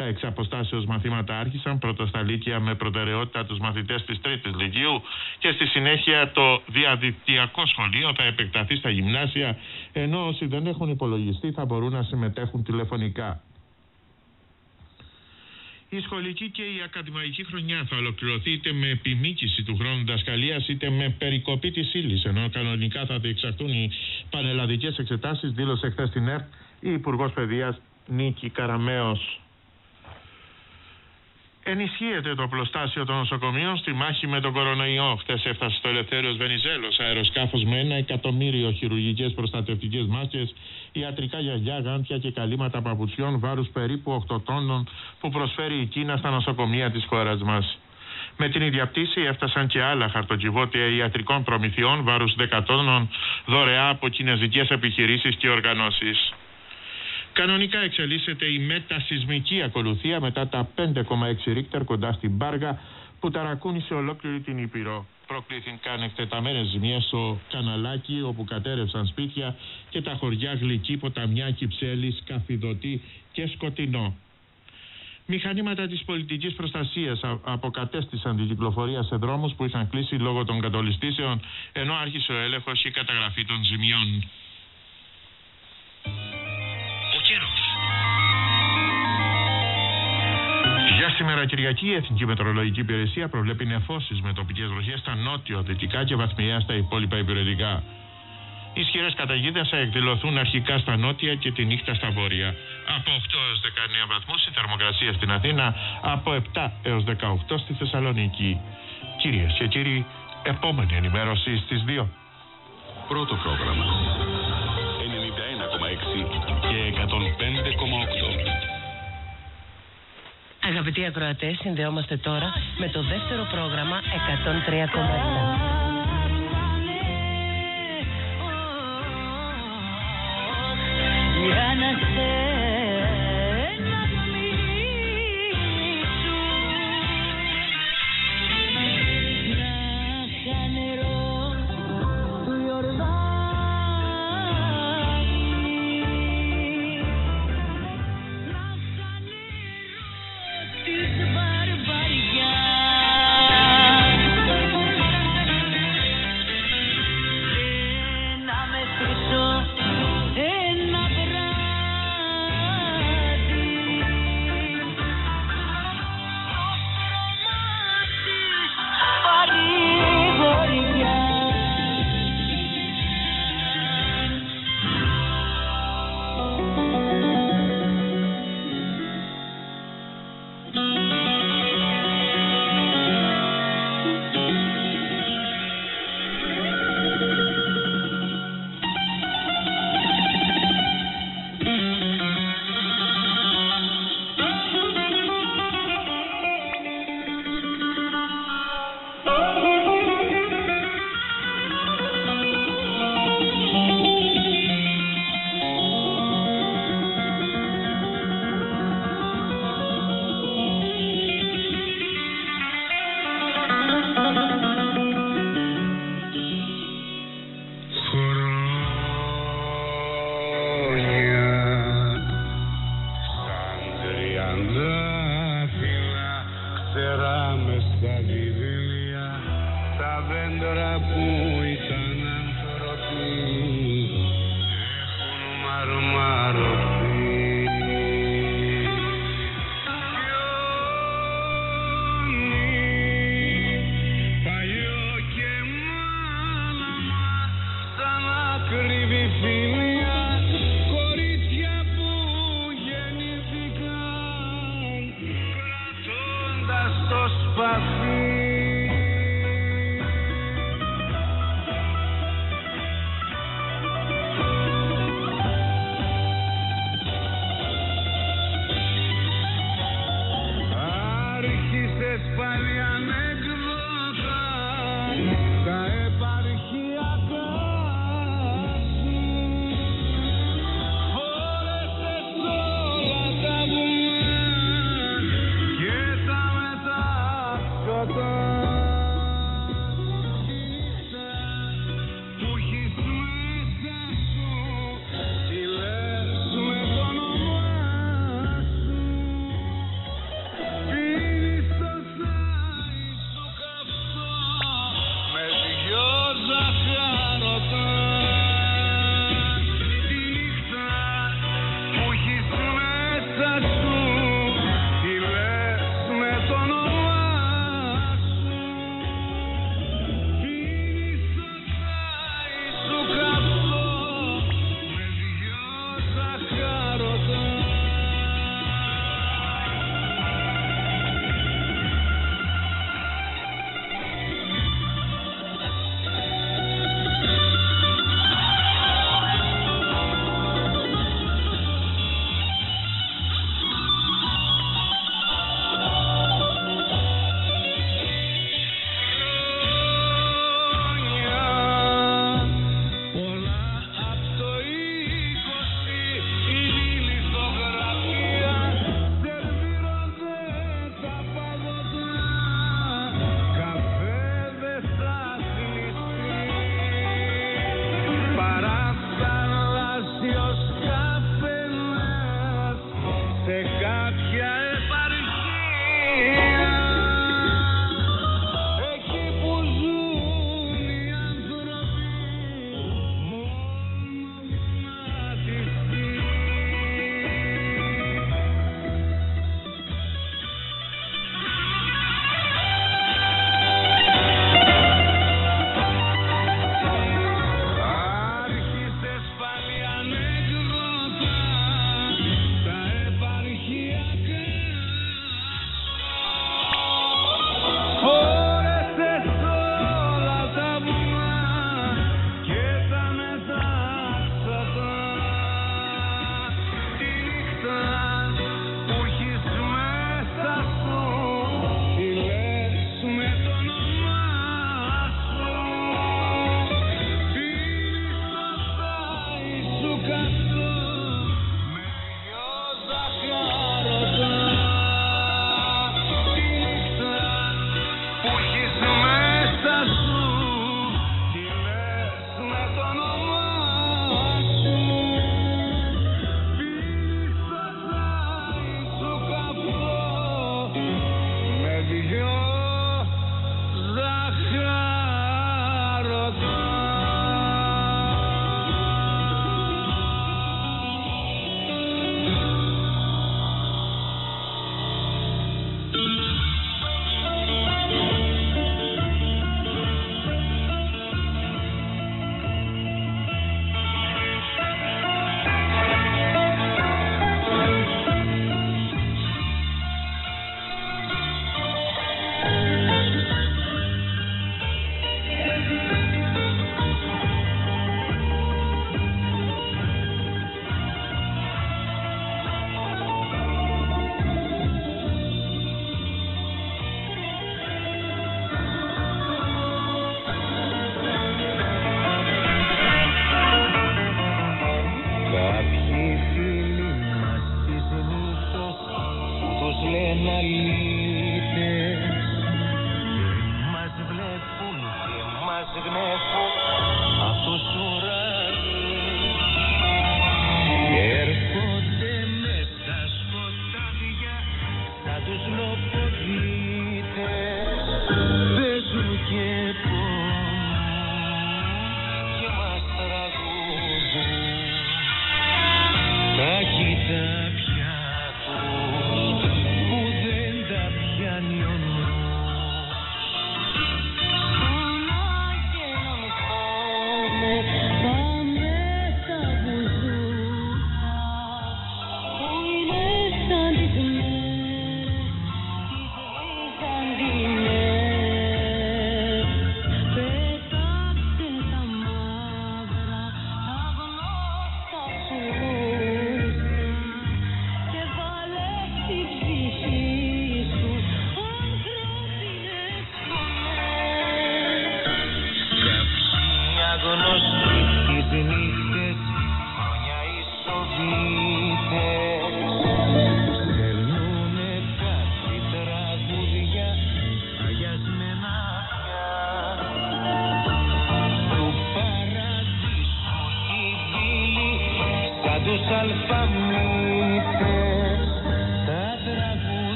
Τα εξαποστάσεως μαθήματα άρχισαν πρώτα στα Λύκεια με προτεραιότητα τους μαθητές της Τρίτης Λυκείου και στη συνέχεια το διαδικτυακό σχολείο θα επεκταθεί στα γυμνάσια ενώ όσοι δεν έχουν υπολογιστεί θα μπορούν να συμμετέχουν τηλεφωνικά. Η σχολική και η ακαδημαϊκή χρονιά θα ολοκληρωθεί είτε με επιμήκυση του χρόνου διδασκαλίας είτε με περικοπή της ύλης. Ενώ κανονικά θα διεξαχθούν οι πανελλαδικές εξετάσεις, δήλωσε χθες στην ΕΡΤ η Υπουργός Παιδείας Νίκη Καραμέο. Ενισχύεται το πλωστάσιο των νοσοκομείων στη μάχη με τον κορονοϊό. Χθες έφτασε στο Ελευθέριος Βενιζέλος αεροσκάφος με ένα εκατομμύριο χειρουργικές προστατευτικές μάσκε, ιατρικά γιαγιά, γάντια και καλύματα παπουτσιών βάρους περίπου 8 τόνων που προσφέρει η Κίνα στα νοσοκομεία της χώρας μας. Με την ίδια πτήση έφτασαν και άλλα χαρτοκιβώτια ιατρικών προμηθειών βάρους 10 τόνων δωρεά από κινέζικες επιχειρήσεις και οργανώσεις. Κανονικά εξελίσσεται η μετασυσμική ακολουθία μετά τα 5,6 ρίχτερ κοντά στην Πάργα που ταρακούνησε ολόκληρη την Ήπειρο. Προκλήθηκαν εκτεταμένες ζημιές στο Καναλάκι όπου κατέρευσαν σπίτια και τα χωριά Γλυκή, Ποταμιά, Κυψέλης, Καφιδωτή και Σκοτεινό. Μηχανήματα της πολιτικής προστασίας α- αποκατέστησαν την κυκλοφορία σε δρόμους που είχαν κλείσει λόγω των κατολιστήσεων ενώ άρχισε ο έλεγχος και η καταγραφή των ζημιών. Σήμερα Κυριακή η Εθνική Μετρολογική Υπηρεσία προβλέπει νεφώσεις με τοπικές βροχές στα νότιο-δυτικά και βαθμιαία στα υπόλοιπα υπηρετικά. Ισχυρές καταιγίδες θα εκδηλωθούν αρχικά στα νότια και τη νύχτα στα βόρεια. Από 8 έως 19 βαθμούς η θερμοκρασία στην Αθήνα, από 7 έως 18 στη Θεσσαλονίκη. Κυρίες και κύριοι, επόμενη ενημέρωση στις 2.
Πρώτο πρόγραμμα. 91,6 και 105,8.
Αγαπητοί ακροατές, συνδεόμαστε τώρα με το δεύτερο πρόγραμμα 103,7.
Για να σε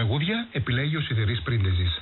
τραγούδια
επιλέγει ο Σιδηρής Πρίντεζης.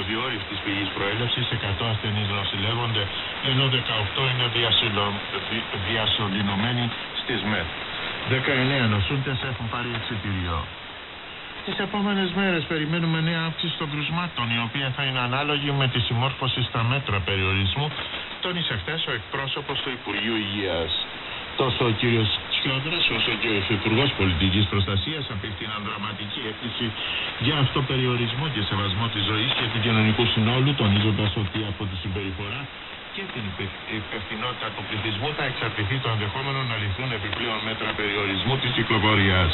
98 είναι απροσδιορίστης πηγής προέλευσης, 100 ασθενείς νοσηλεύονται, ενώ 18 είναι διασυλλο- δι- διασωληνωμένοι στις ΜΕΘ. 19 νοσούντες έχουν πάρει εξητήριο. Τις επόμενες μέρες περιμένουμε νέα αύξηση των κρουσμάτων, η οποία θα είναι ανάλογη με τη συμμόρφωση στα μέτρα περιορισμού, τόνισε χθες ο εκπρόσωπος του Υπουργείου Υγείας. Τόσο ο κύριος Σιόδρας όσο και ο Υφυπουργός Πολιτικής Προστασίας απευθύναν δραματική έκκληση για αυτοπεριορισμό και σεβασμό της ζωής και του κοινωνικού συνόλου, τονίζοντας ότι από τη συμπεριφορά και την υπε- υπευθυνότητα του πληθυσμού θα εξαρτηθεί το ενδεχόμενο να ληφθούν επιπλέον μέτρα περιορισμού της κυκλοφορίας.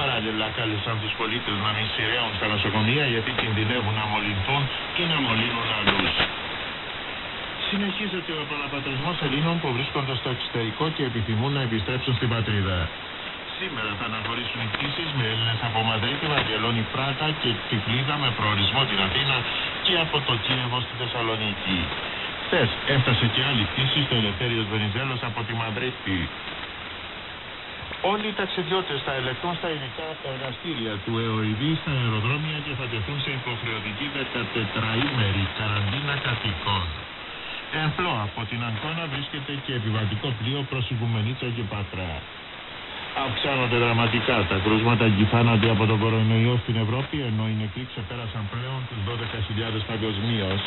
Παράλληλα, κάλεσαν τους πολίτες να μην σειραίουν στα νοσοκομεία γιατί κινδυνεύουν να μολυνθούν και να μολύνουν άλλους. Συνεχίζεται ο επαναπατρισμός Ελλήνων που βρίσκονται στο εξωτερικό και επιθυμούν να επιστρέψουν στην πατρίδα. Σήμερα θα αναχωρήσουν οι πτήσεις με Έλληνες από Μαδρίτη, Βαρκελόνη, Πράτα και Κυκλίδα με προορισμό την Αθήνα και από το Κίεβο στη Θεσσαλονίκη. Χθες έφτασε και άλλη πτήση στο Ελευθέριος Βενιζέλος από τη Μαδρίτη. Όλοι οι ταξιδιώτες θα ελεγχθούν στα ειδικά εργαστήρια του ΕΟΙΔ στα αεροδρόμια και θα τεθούν σε υποχρεωτική 14ημερη καραντίνα κατοικών. Εμπλό από την Αγκώνα βρίσκεται και επιβατικό πλοίο προς Ιγουμενίτσα και Πατρά. Αυξάνονται δραματικά τα κρούσματα και οι θάνατοι από τον κορονοϊό στην Ευρώπη, ενώ οι νεκροί ξεπέρασαν πλέον τους 12.000 παγκοσμίως.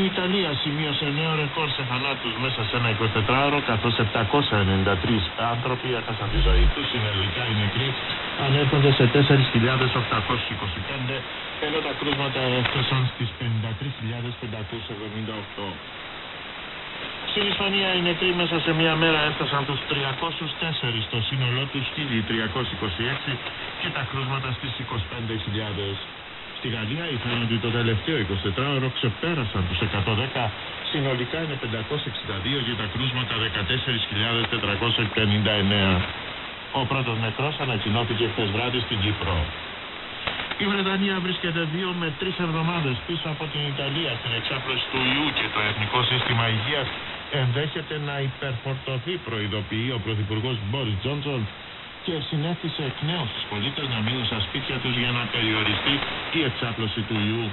Η Ιταλία σημείωσε νέο ρεκόρ σε θανάτους μέσα σε ένα 24ωρο, καθώς 793 άνθρωποι έχασαν τη ζωή τους. Συνολικά οι νεκροί ανέρχονται σε 4.825, ενώ τα κρούσματα έφτασαν στις 53.578. Στην Ισπανία οι νεκροί μέσα σε μία μέρα έφτασαν τους 304, στο σύνολό τους 1.326 και τα κρούσματα στις 25.000. Στη Γαλλία οι θάνατοι το τελευταίο 24ωρο ξεπέρασαν τους 110, συνολικά είναι 562 και τα κρούσματα 14.459. Ο πρώτος νεκρός ανακοινώθηκε χθες βράδυ στην Κύπρο. Η Βρετανία βρίσκεται δύο με τρεις εβδομάδες πίσω από την Ιταλία στην εξάπλωση του ιού και το Εθνικό Σύστημα Υγείας ενδέχεται να υπερφορτωθεί, προειδοποιεί ο Πρωθυπουργός Μπόρις Τζόνσον και συνέθισε εκ νέου στους πολίτες να μείνουν στα σπίτια τους για να περιοριστεί η εξάπλωση του ιού.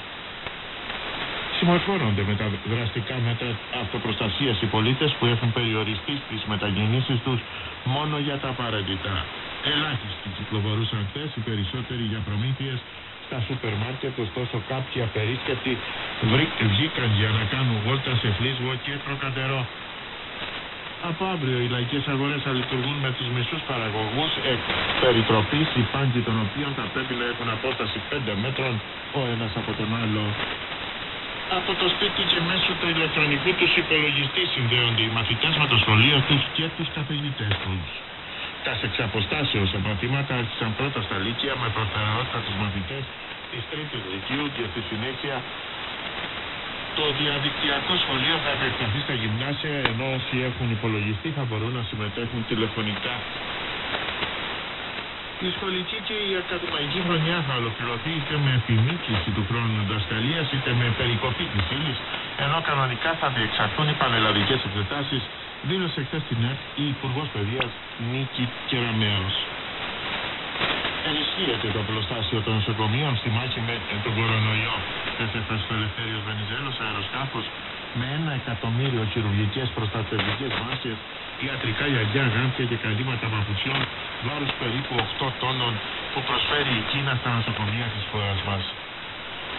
Συμμορφώνονται με τα δραστικά μέτρα αυτοπροστασίας οι πολίτες που έχουν περιοριστεί στις μετακινήσεις τους μόνο για τα απαραίτητα. Ελάχιστοι κυκλοφορούσαν χθες, οι περισσότεροι για προμήθειες στα σούπερ μάρκετ, ωστόσο κάποιοι απερίσκεπτοι βρή- βγήκαν για να κάνουν βόλτα σε φλίσβο και τροκαντερό. Από αύριο οι λαϊκές αγορές θα λειτουργούν με τους μισούς παραγωγούς εκ περιτροπής, οι πάγκοι των οποίων θα πρέπει να έχουν απόσταση 5 μέτρων ο ένας από τον άλλο. Από το σπίτι και μέσω του ηλεκτρονικού τους υπολογιστή συνδέονται οι μαθητές με το σχολείο τους και τους καθηγητές τους. Τα εξαποστάσεως μαθήματα άρχισαν πρώτα στα Λύκεια με προτεραιότητα τους μαθητές της τρίτης Λυκείου και στη συνέχεια το διαδικτυακό σχολείο θα επεκταθεί στα γυμνάσια ενώ όσοι έχουν υπολογιστή θα μπορούν να συμμετέχουν τηλεφωνικά. Η σχολική και η ακαδημαϊκή χρονιά θα ολοκληρωθεί είτε με επιμήκυση του χρόνου διδασκαλίας είτε με περικοπή της ύλης, ενώ κανονικά θα διεξαχθούν οι πανελλαδικές εξετάσεις, δήλωσε χθες στην ΕΡΤ η Υπουργός Παιδείας Νίκη Κεραμέως. Ενισχύεται το πλωστάσιο των νοσοκομείων στη μάχη με τον κορονοϊό. Χθες έφτασε στο Ελευθέριος Βενιζέλος αεροσκάφος με ένα εκατομμύριο χειρουργικές προστατευτικές μάσκες, ιατρικά γιαγιά, γάντια και καλύματα παπουτσιών βάρους περίπου 8 τόνων που προσφέρει η Κίνα στα νοσοκομεία της χώρας μας.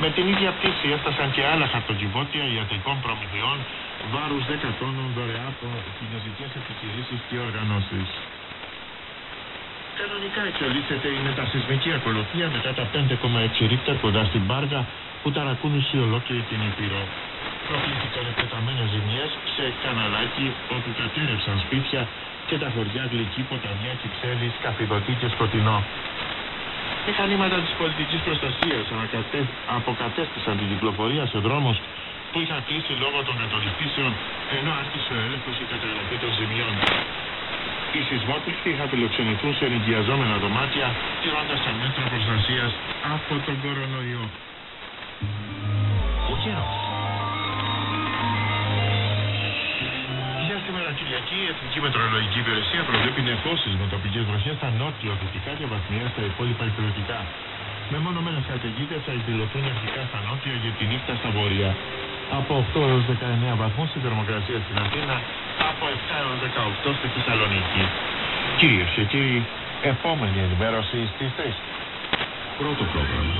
Με την ίδια πτήση έφτασαν και άλλα χαρτοκιβώτια ιατρικών προμηθειών βάρους 10 τόνων δωρεά από κινέζικες επιχειρήσεις και οργανώσεις. Κανονικά εξελίσσεται η μετασυσμική ακολουθία μετά τα 5,6 ρίχτερ κοντά στην Πάργα που ταρακούνησε ολόκληρη την Ήπειρο. Προκλήθηκαν εκτεταμένες ζημιές σε καναλάκι όπου κατέρευσαν σπίτια και τα χωριά Γλυκή, Ποταμιά, Κυψέλης, Καφιδωτή και Σκοτεινό. Μηχανήματα της πολιτικής προστασίας ανακατε- αποκατέστησαν την κυκλοφορία σε δρόμους που είχαν κλείσει λόγω των κατολιστήσεων ενώ άρχισε ο έλεγχος η καταγραφή των ζημιών. Οι σεισμόπληκτοι θα φιλοξενηθούν σε ενοικιαζόμενα δωμάτια τηρώντας τα μέτρα προστασίας από τον κορονοϊό.
Ο καιρός.
Για σήμερα Κυριακή, η Εθνική Μετρολογική Υπηρεσία προβλέπει νεφώσεις με τοπικές βροχές στα νότιο-δυτικά και βαθμία στα υπόλοιπα υπηρετικά. Με μονομένες καταιγίδες θα εκδηλωθούν αρχικά στα νότια για τη νύχτα στα βόρεια. Από 8 έως 19 βαθμούς η θερμοκρασία στην Αθήνα, από 7 έως 18 στη Θεσσαλονίκη. Κυρίες και κύριοι, επόμενη ενημέρωση στις 3.
Πρώτο πρόγραμμα.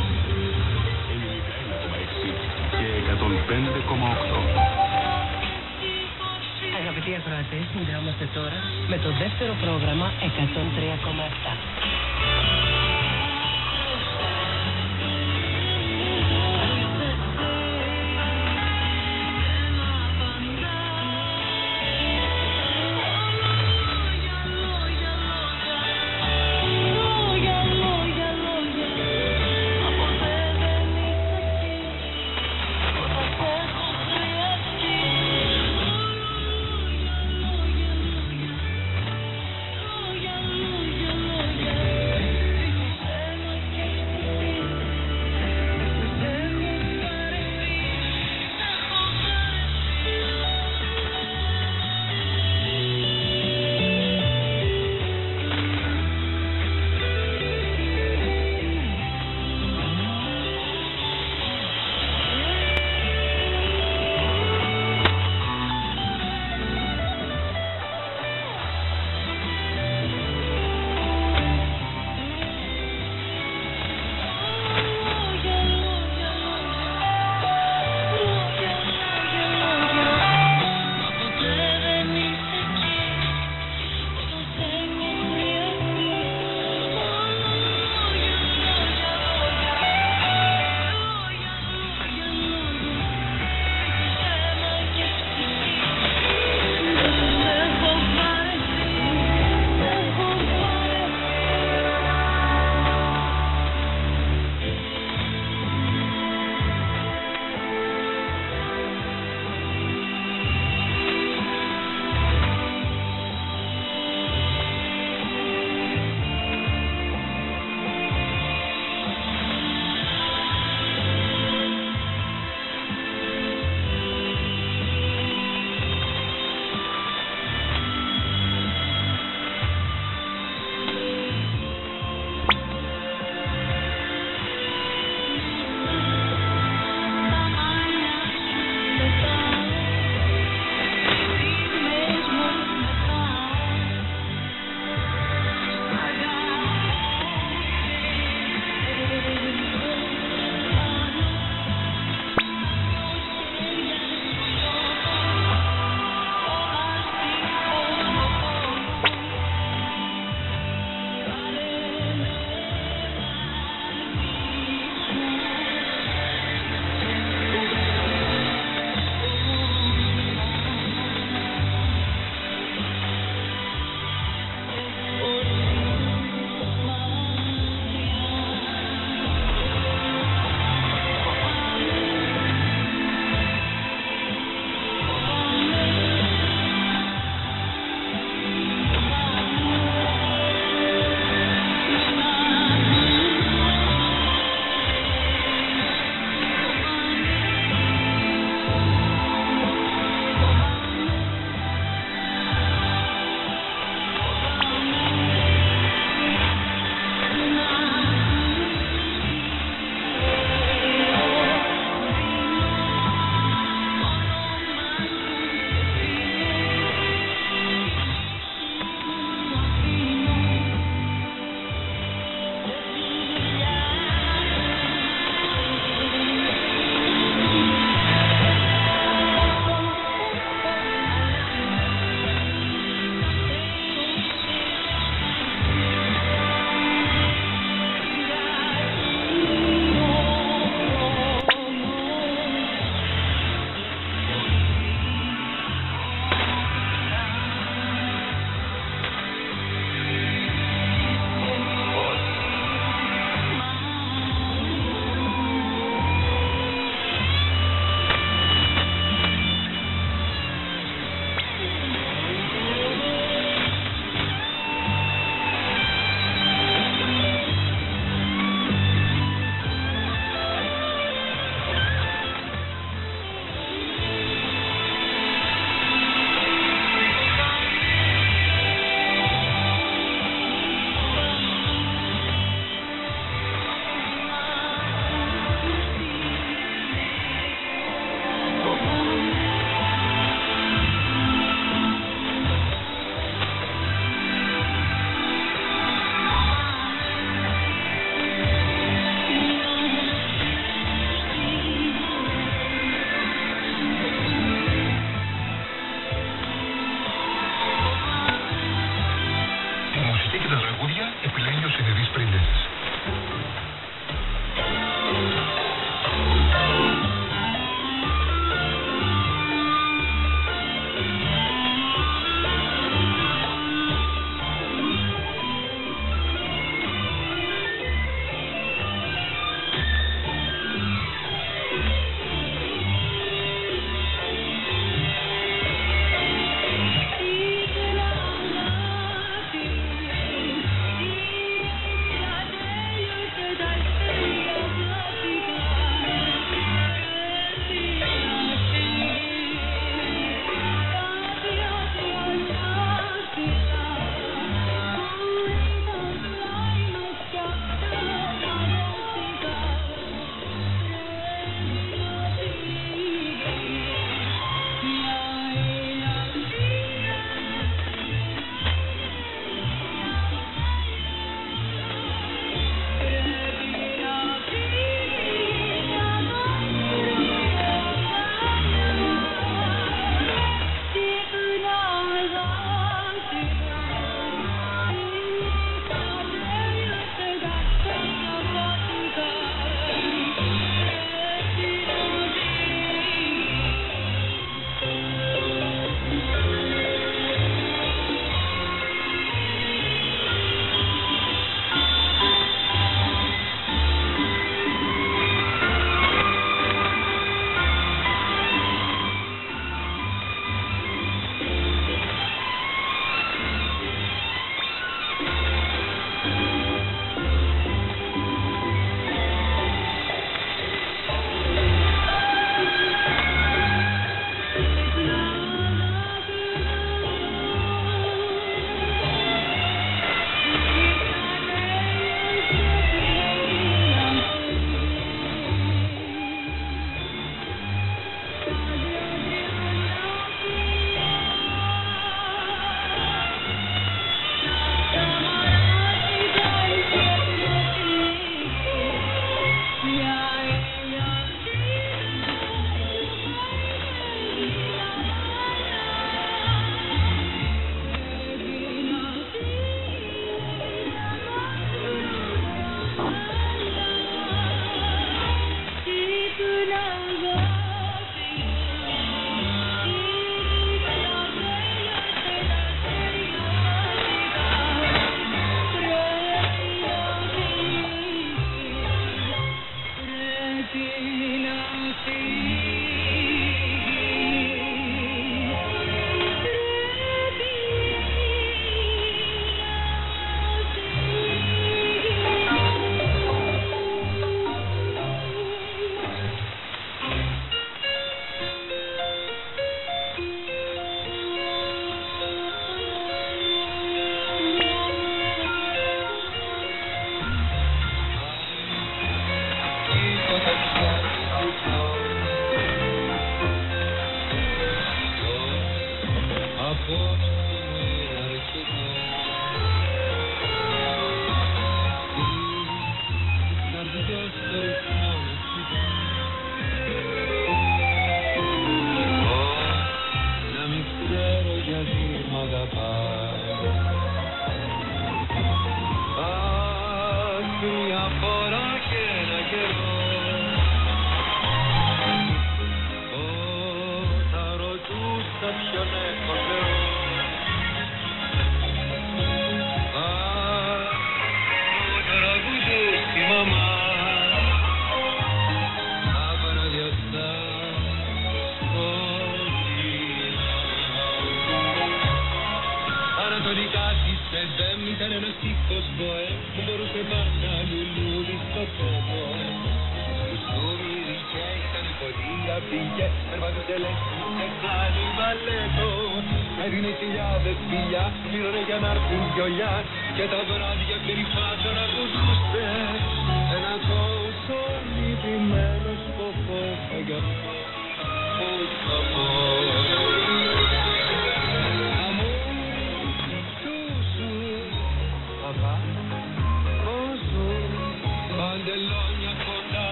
91,6 και 105,8.
Αγαπητοί ακροατές, συνδεόμαστε τώρα με το δεύτερο πρόγραμμα 103,7.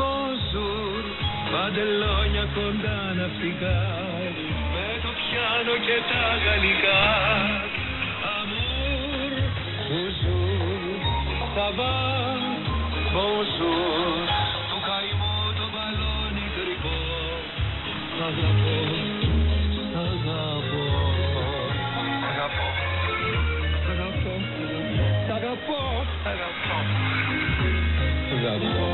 Bonjour, παντελόνια κοντά να ναυτικά Με το πιάνο και τα γαλλικά. Amour, bonjour, ça va, bonjour Του καημού το μπαλόνι κρυφό Αγαπώ, αγαπώ. Αγαπώ, αγαπώ, αγαπώ, αγαπώ.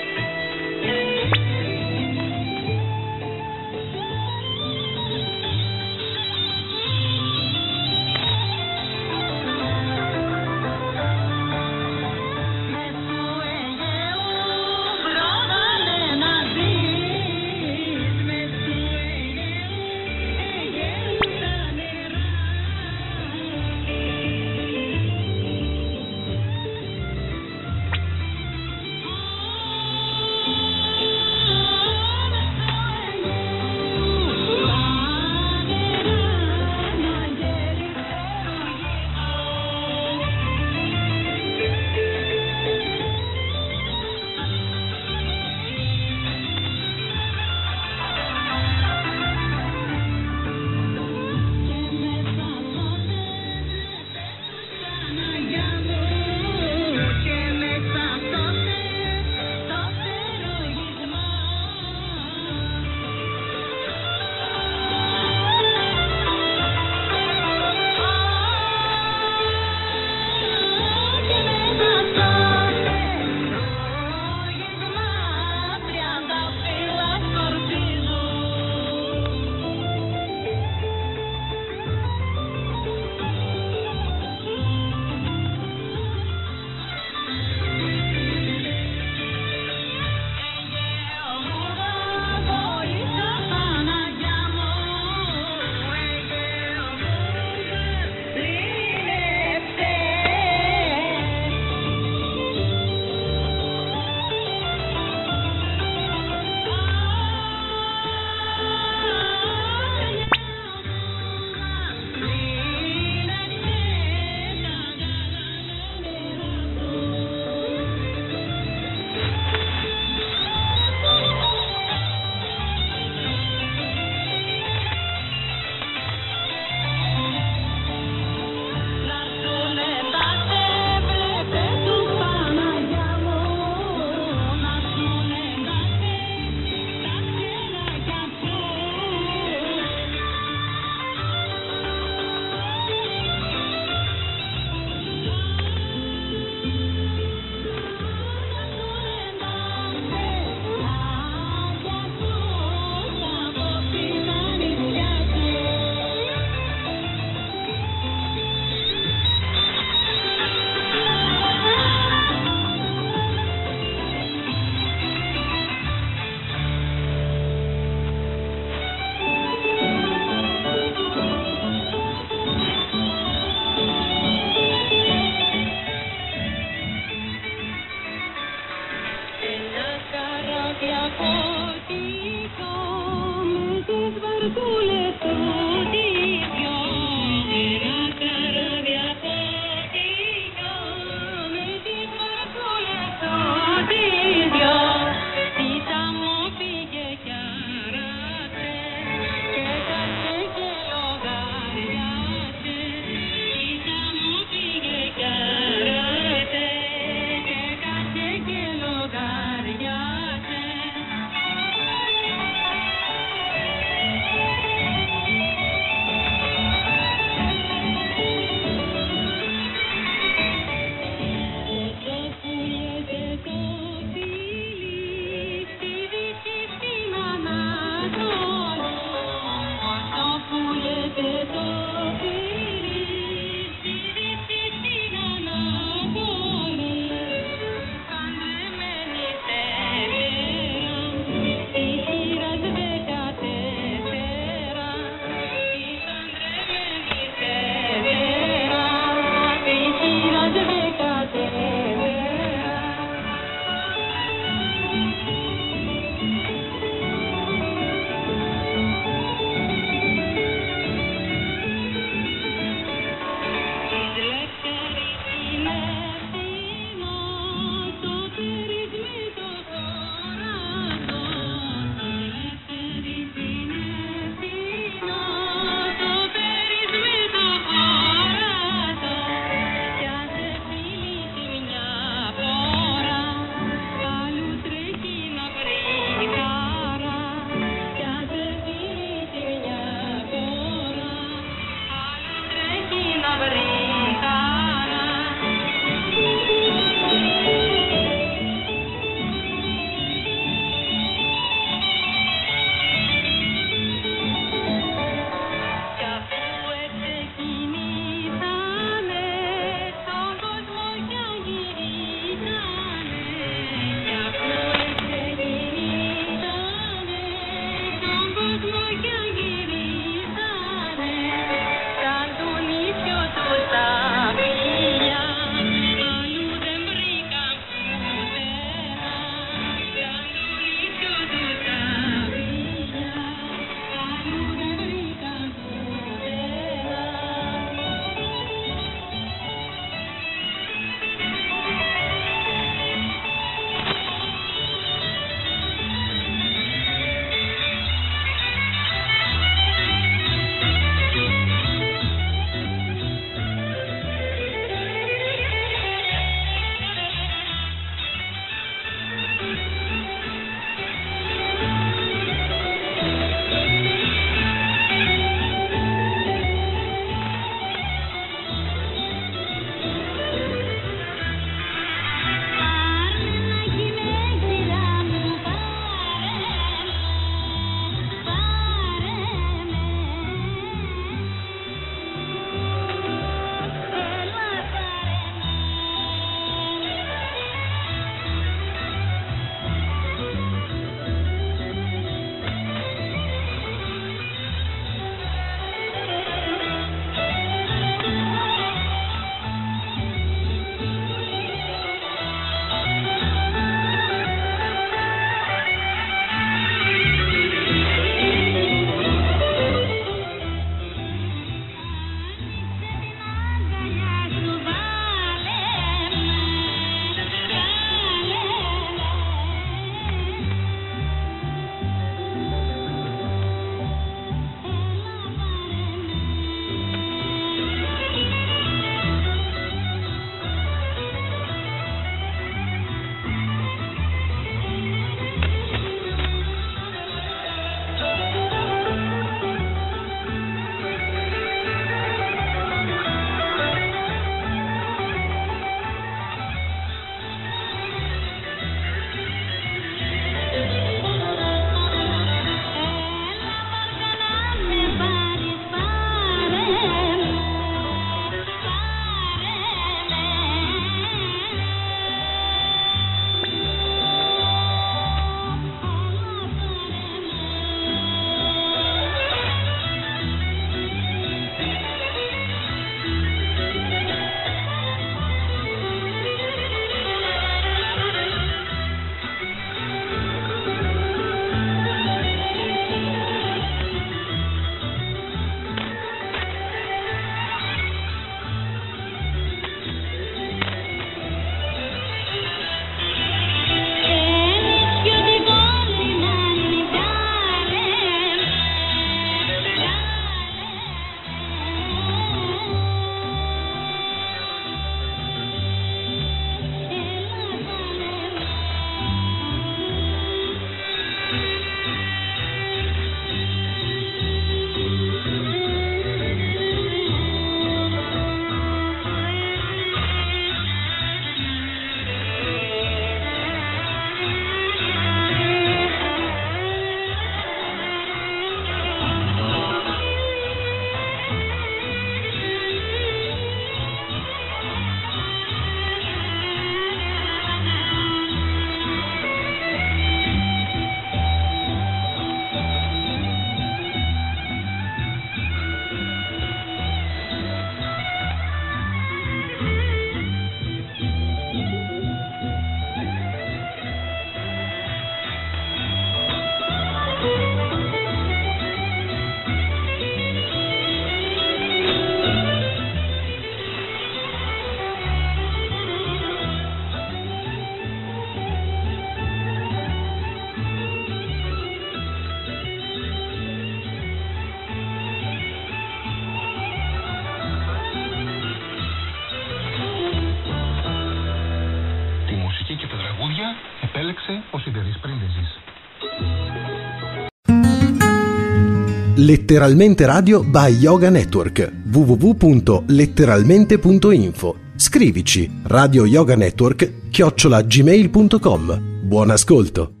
Letteralmente Radio by Yoga Network www.letteralmente.info Scrivici Radio Yoga Network chiocciola gmail.com Buon ascolto!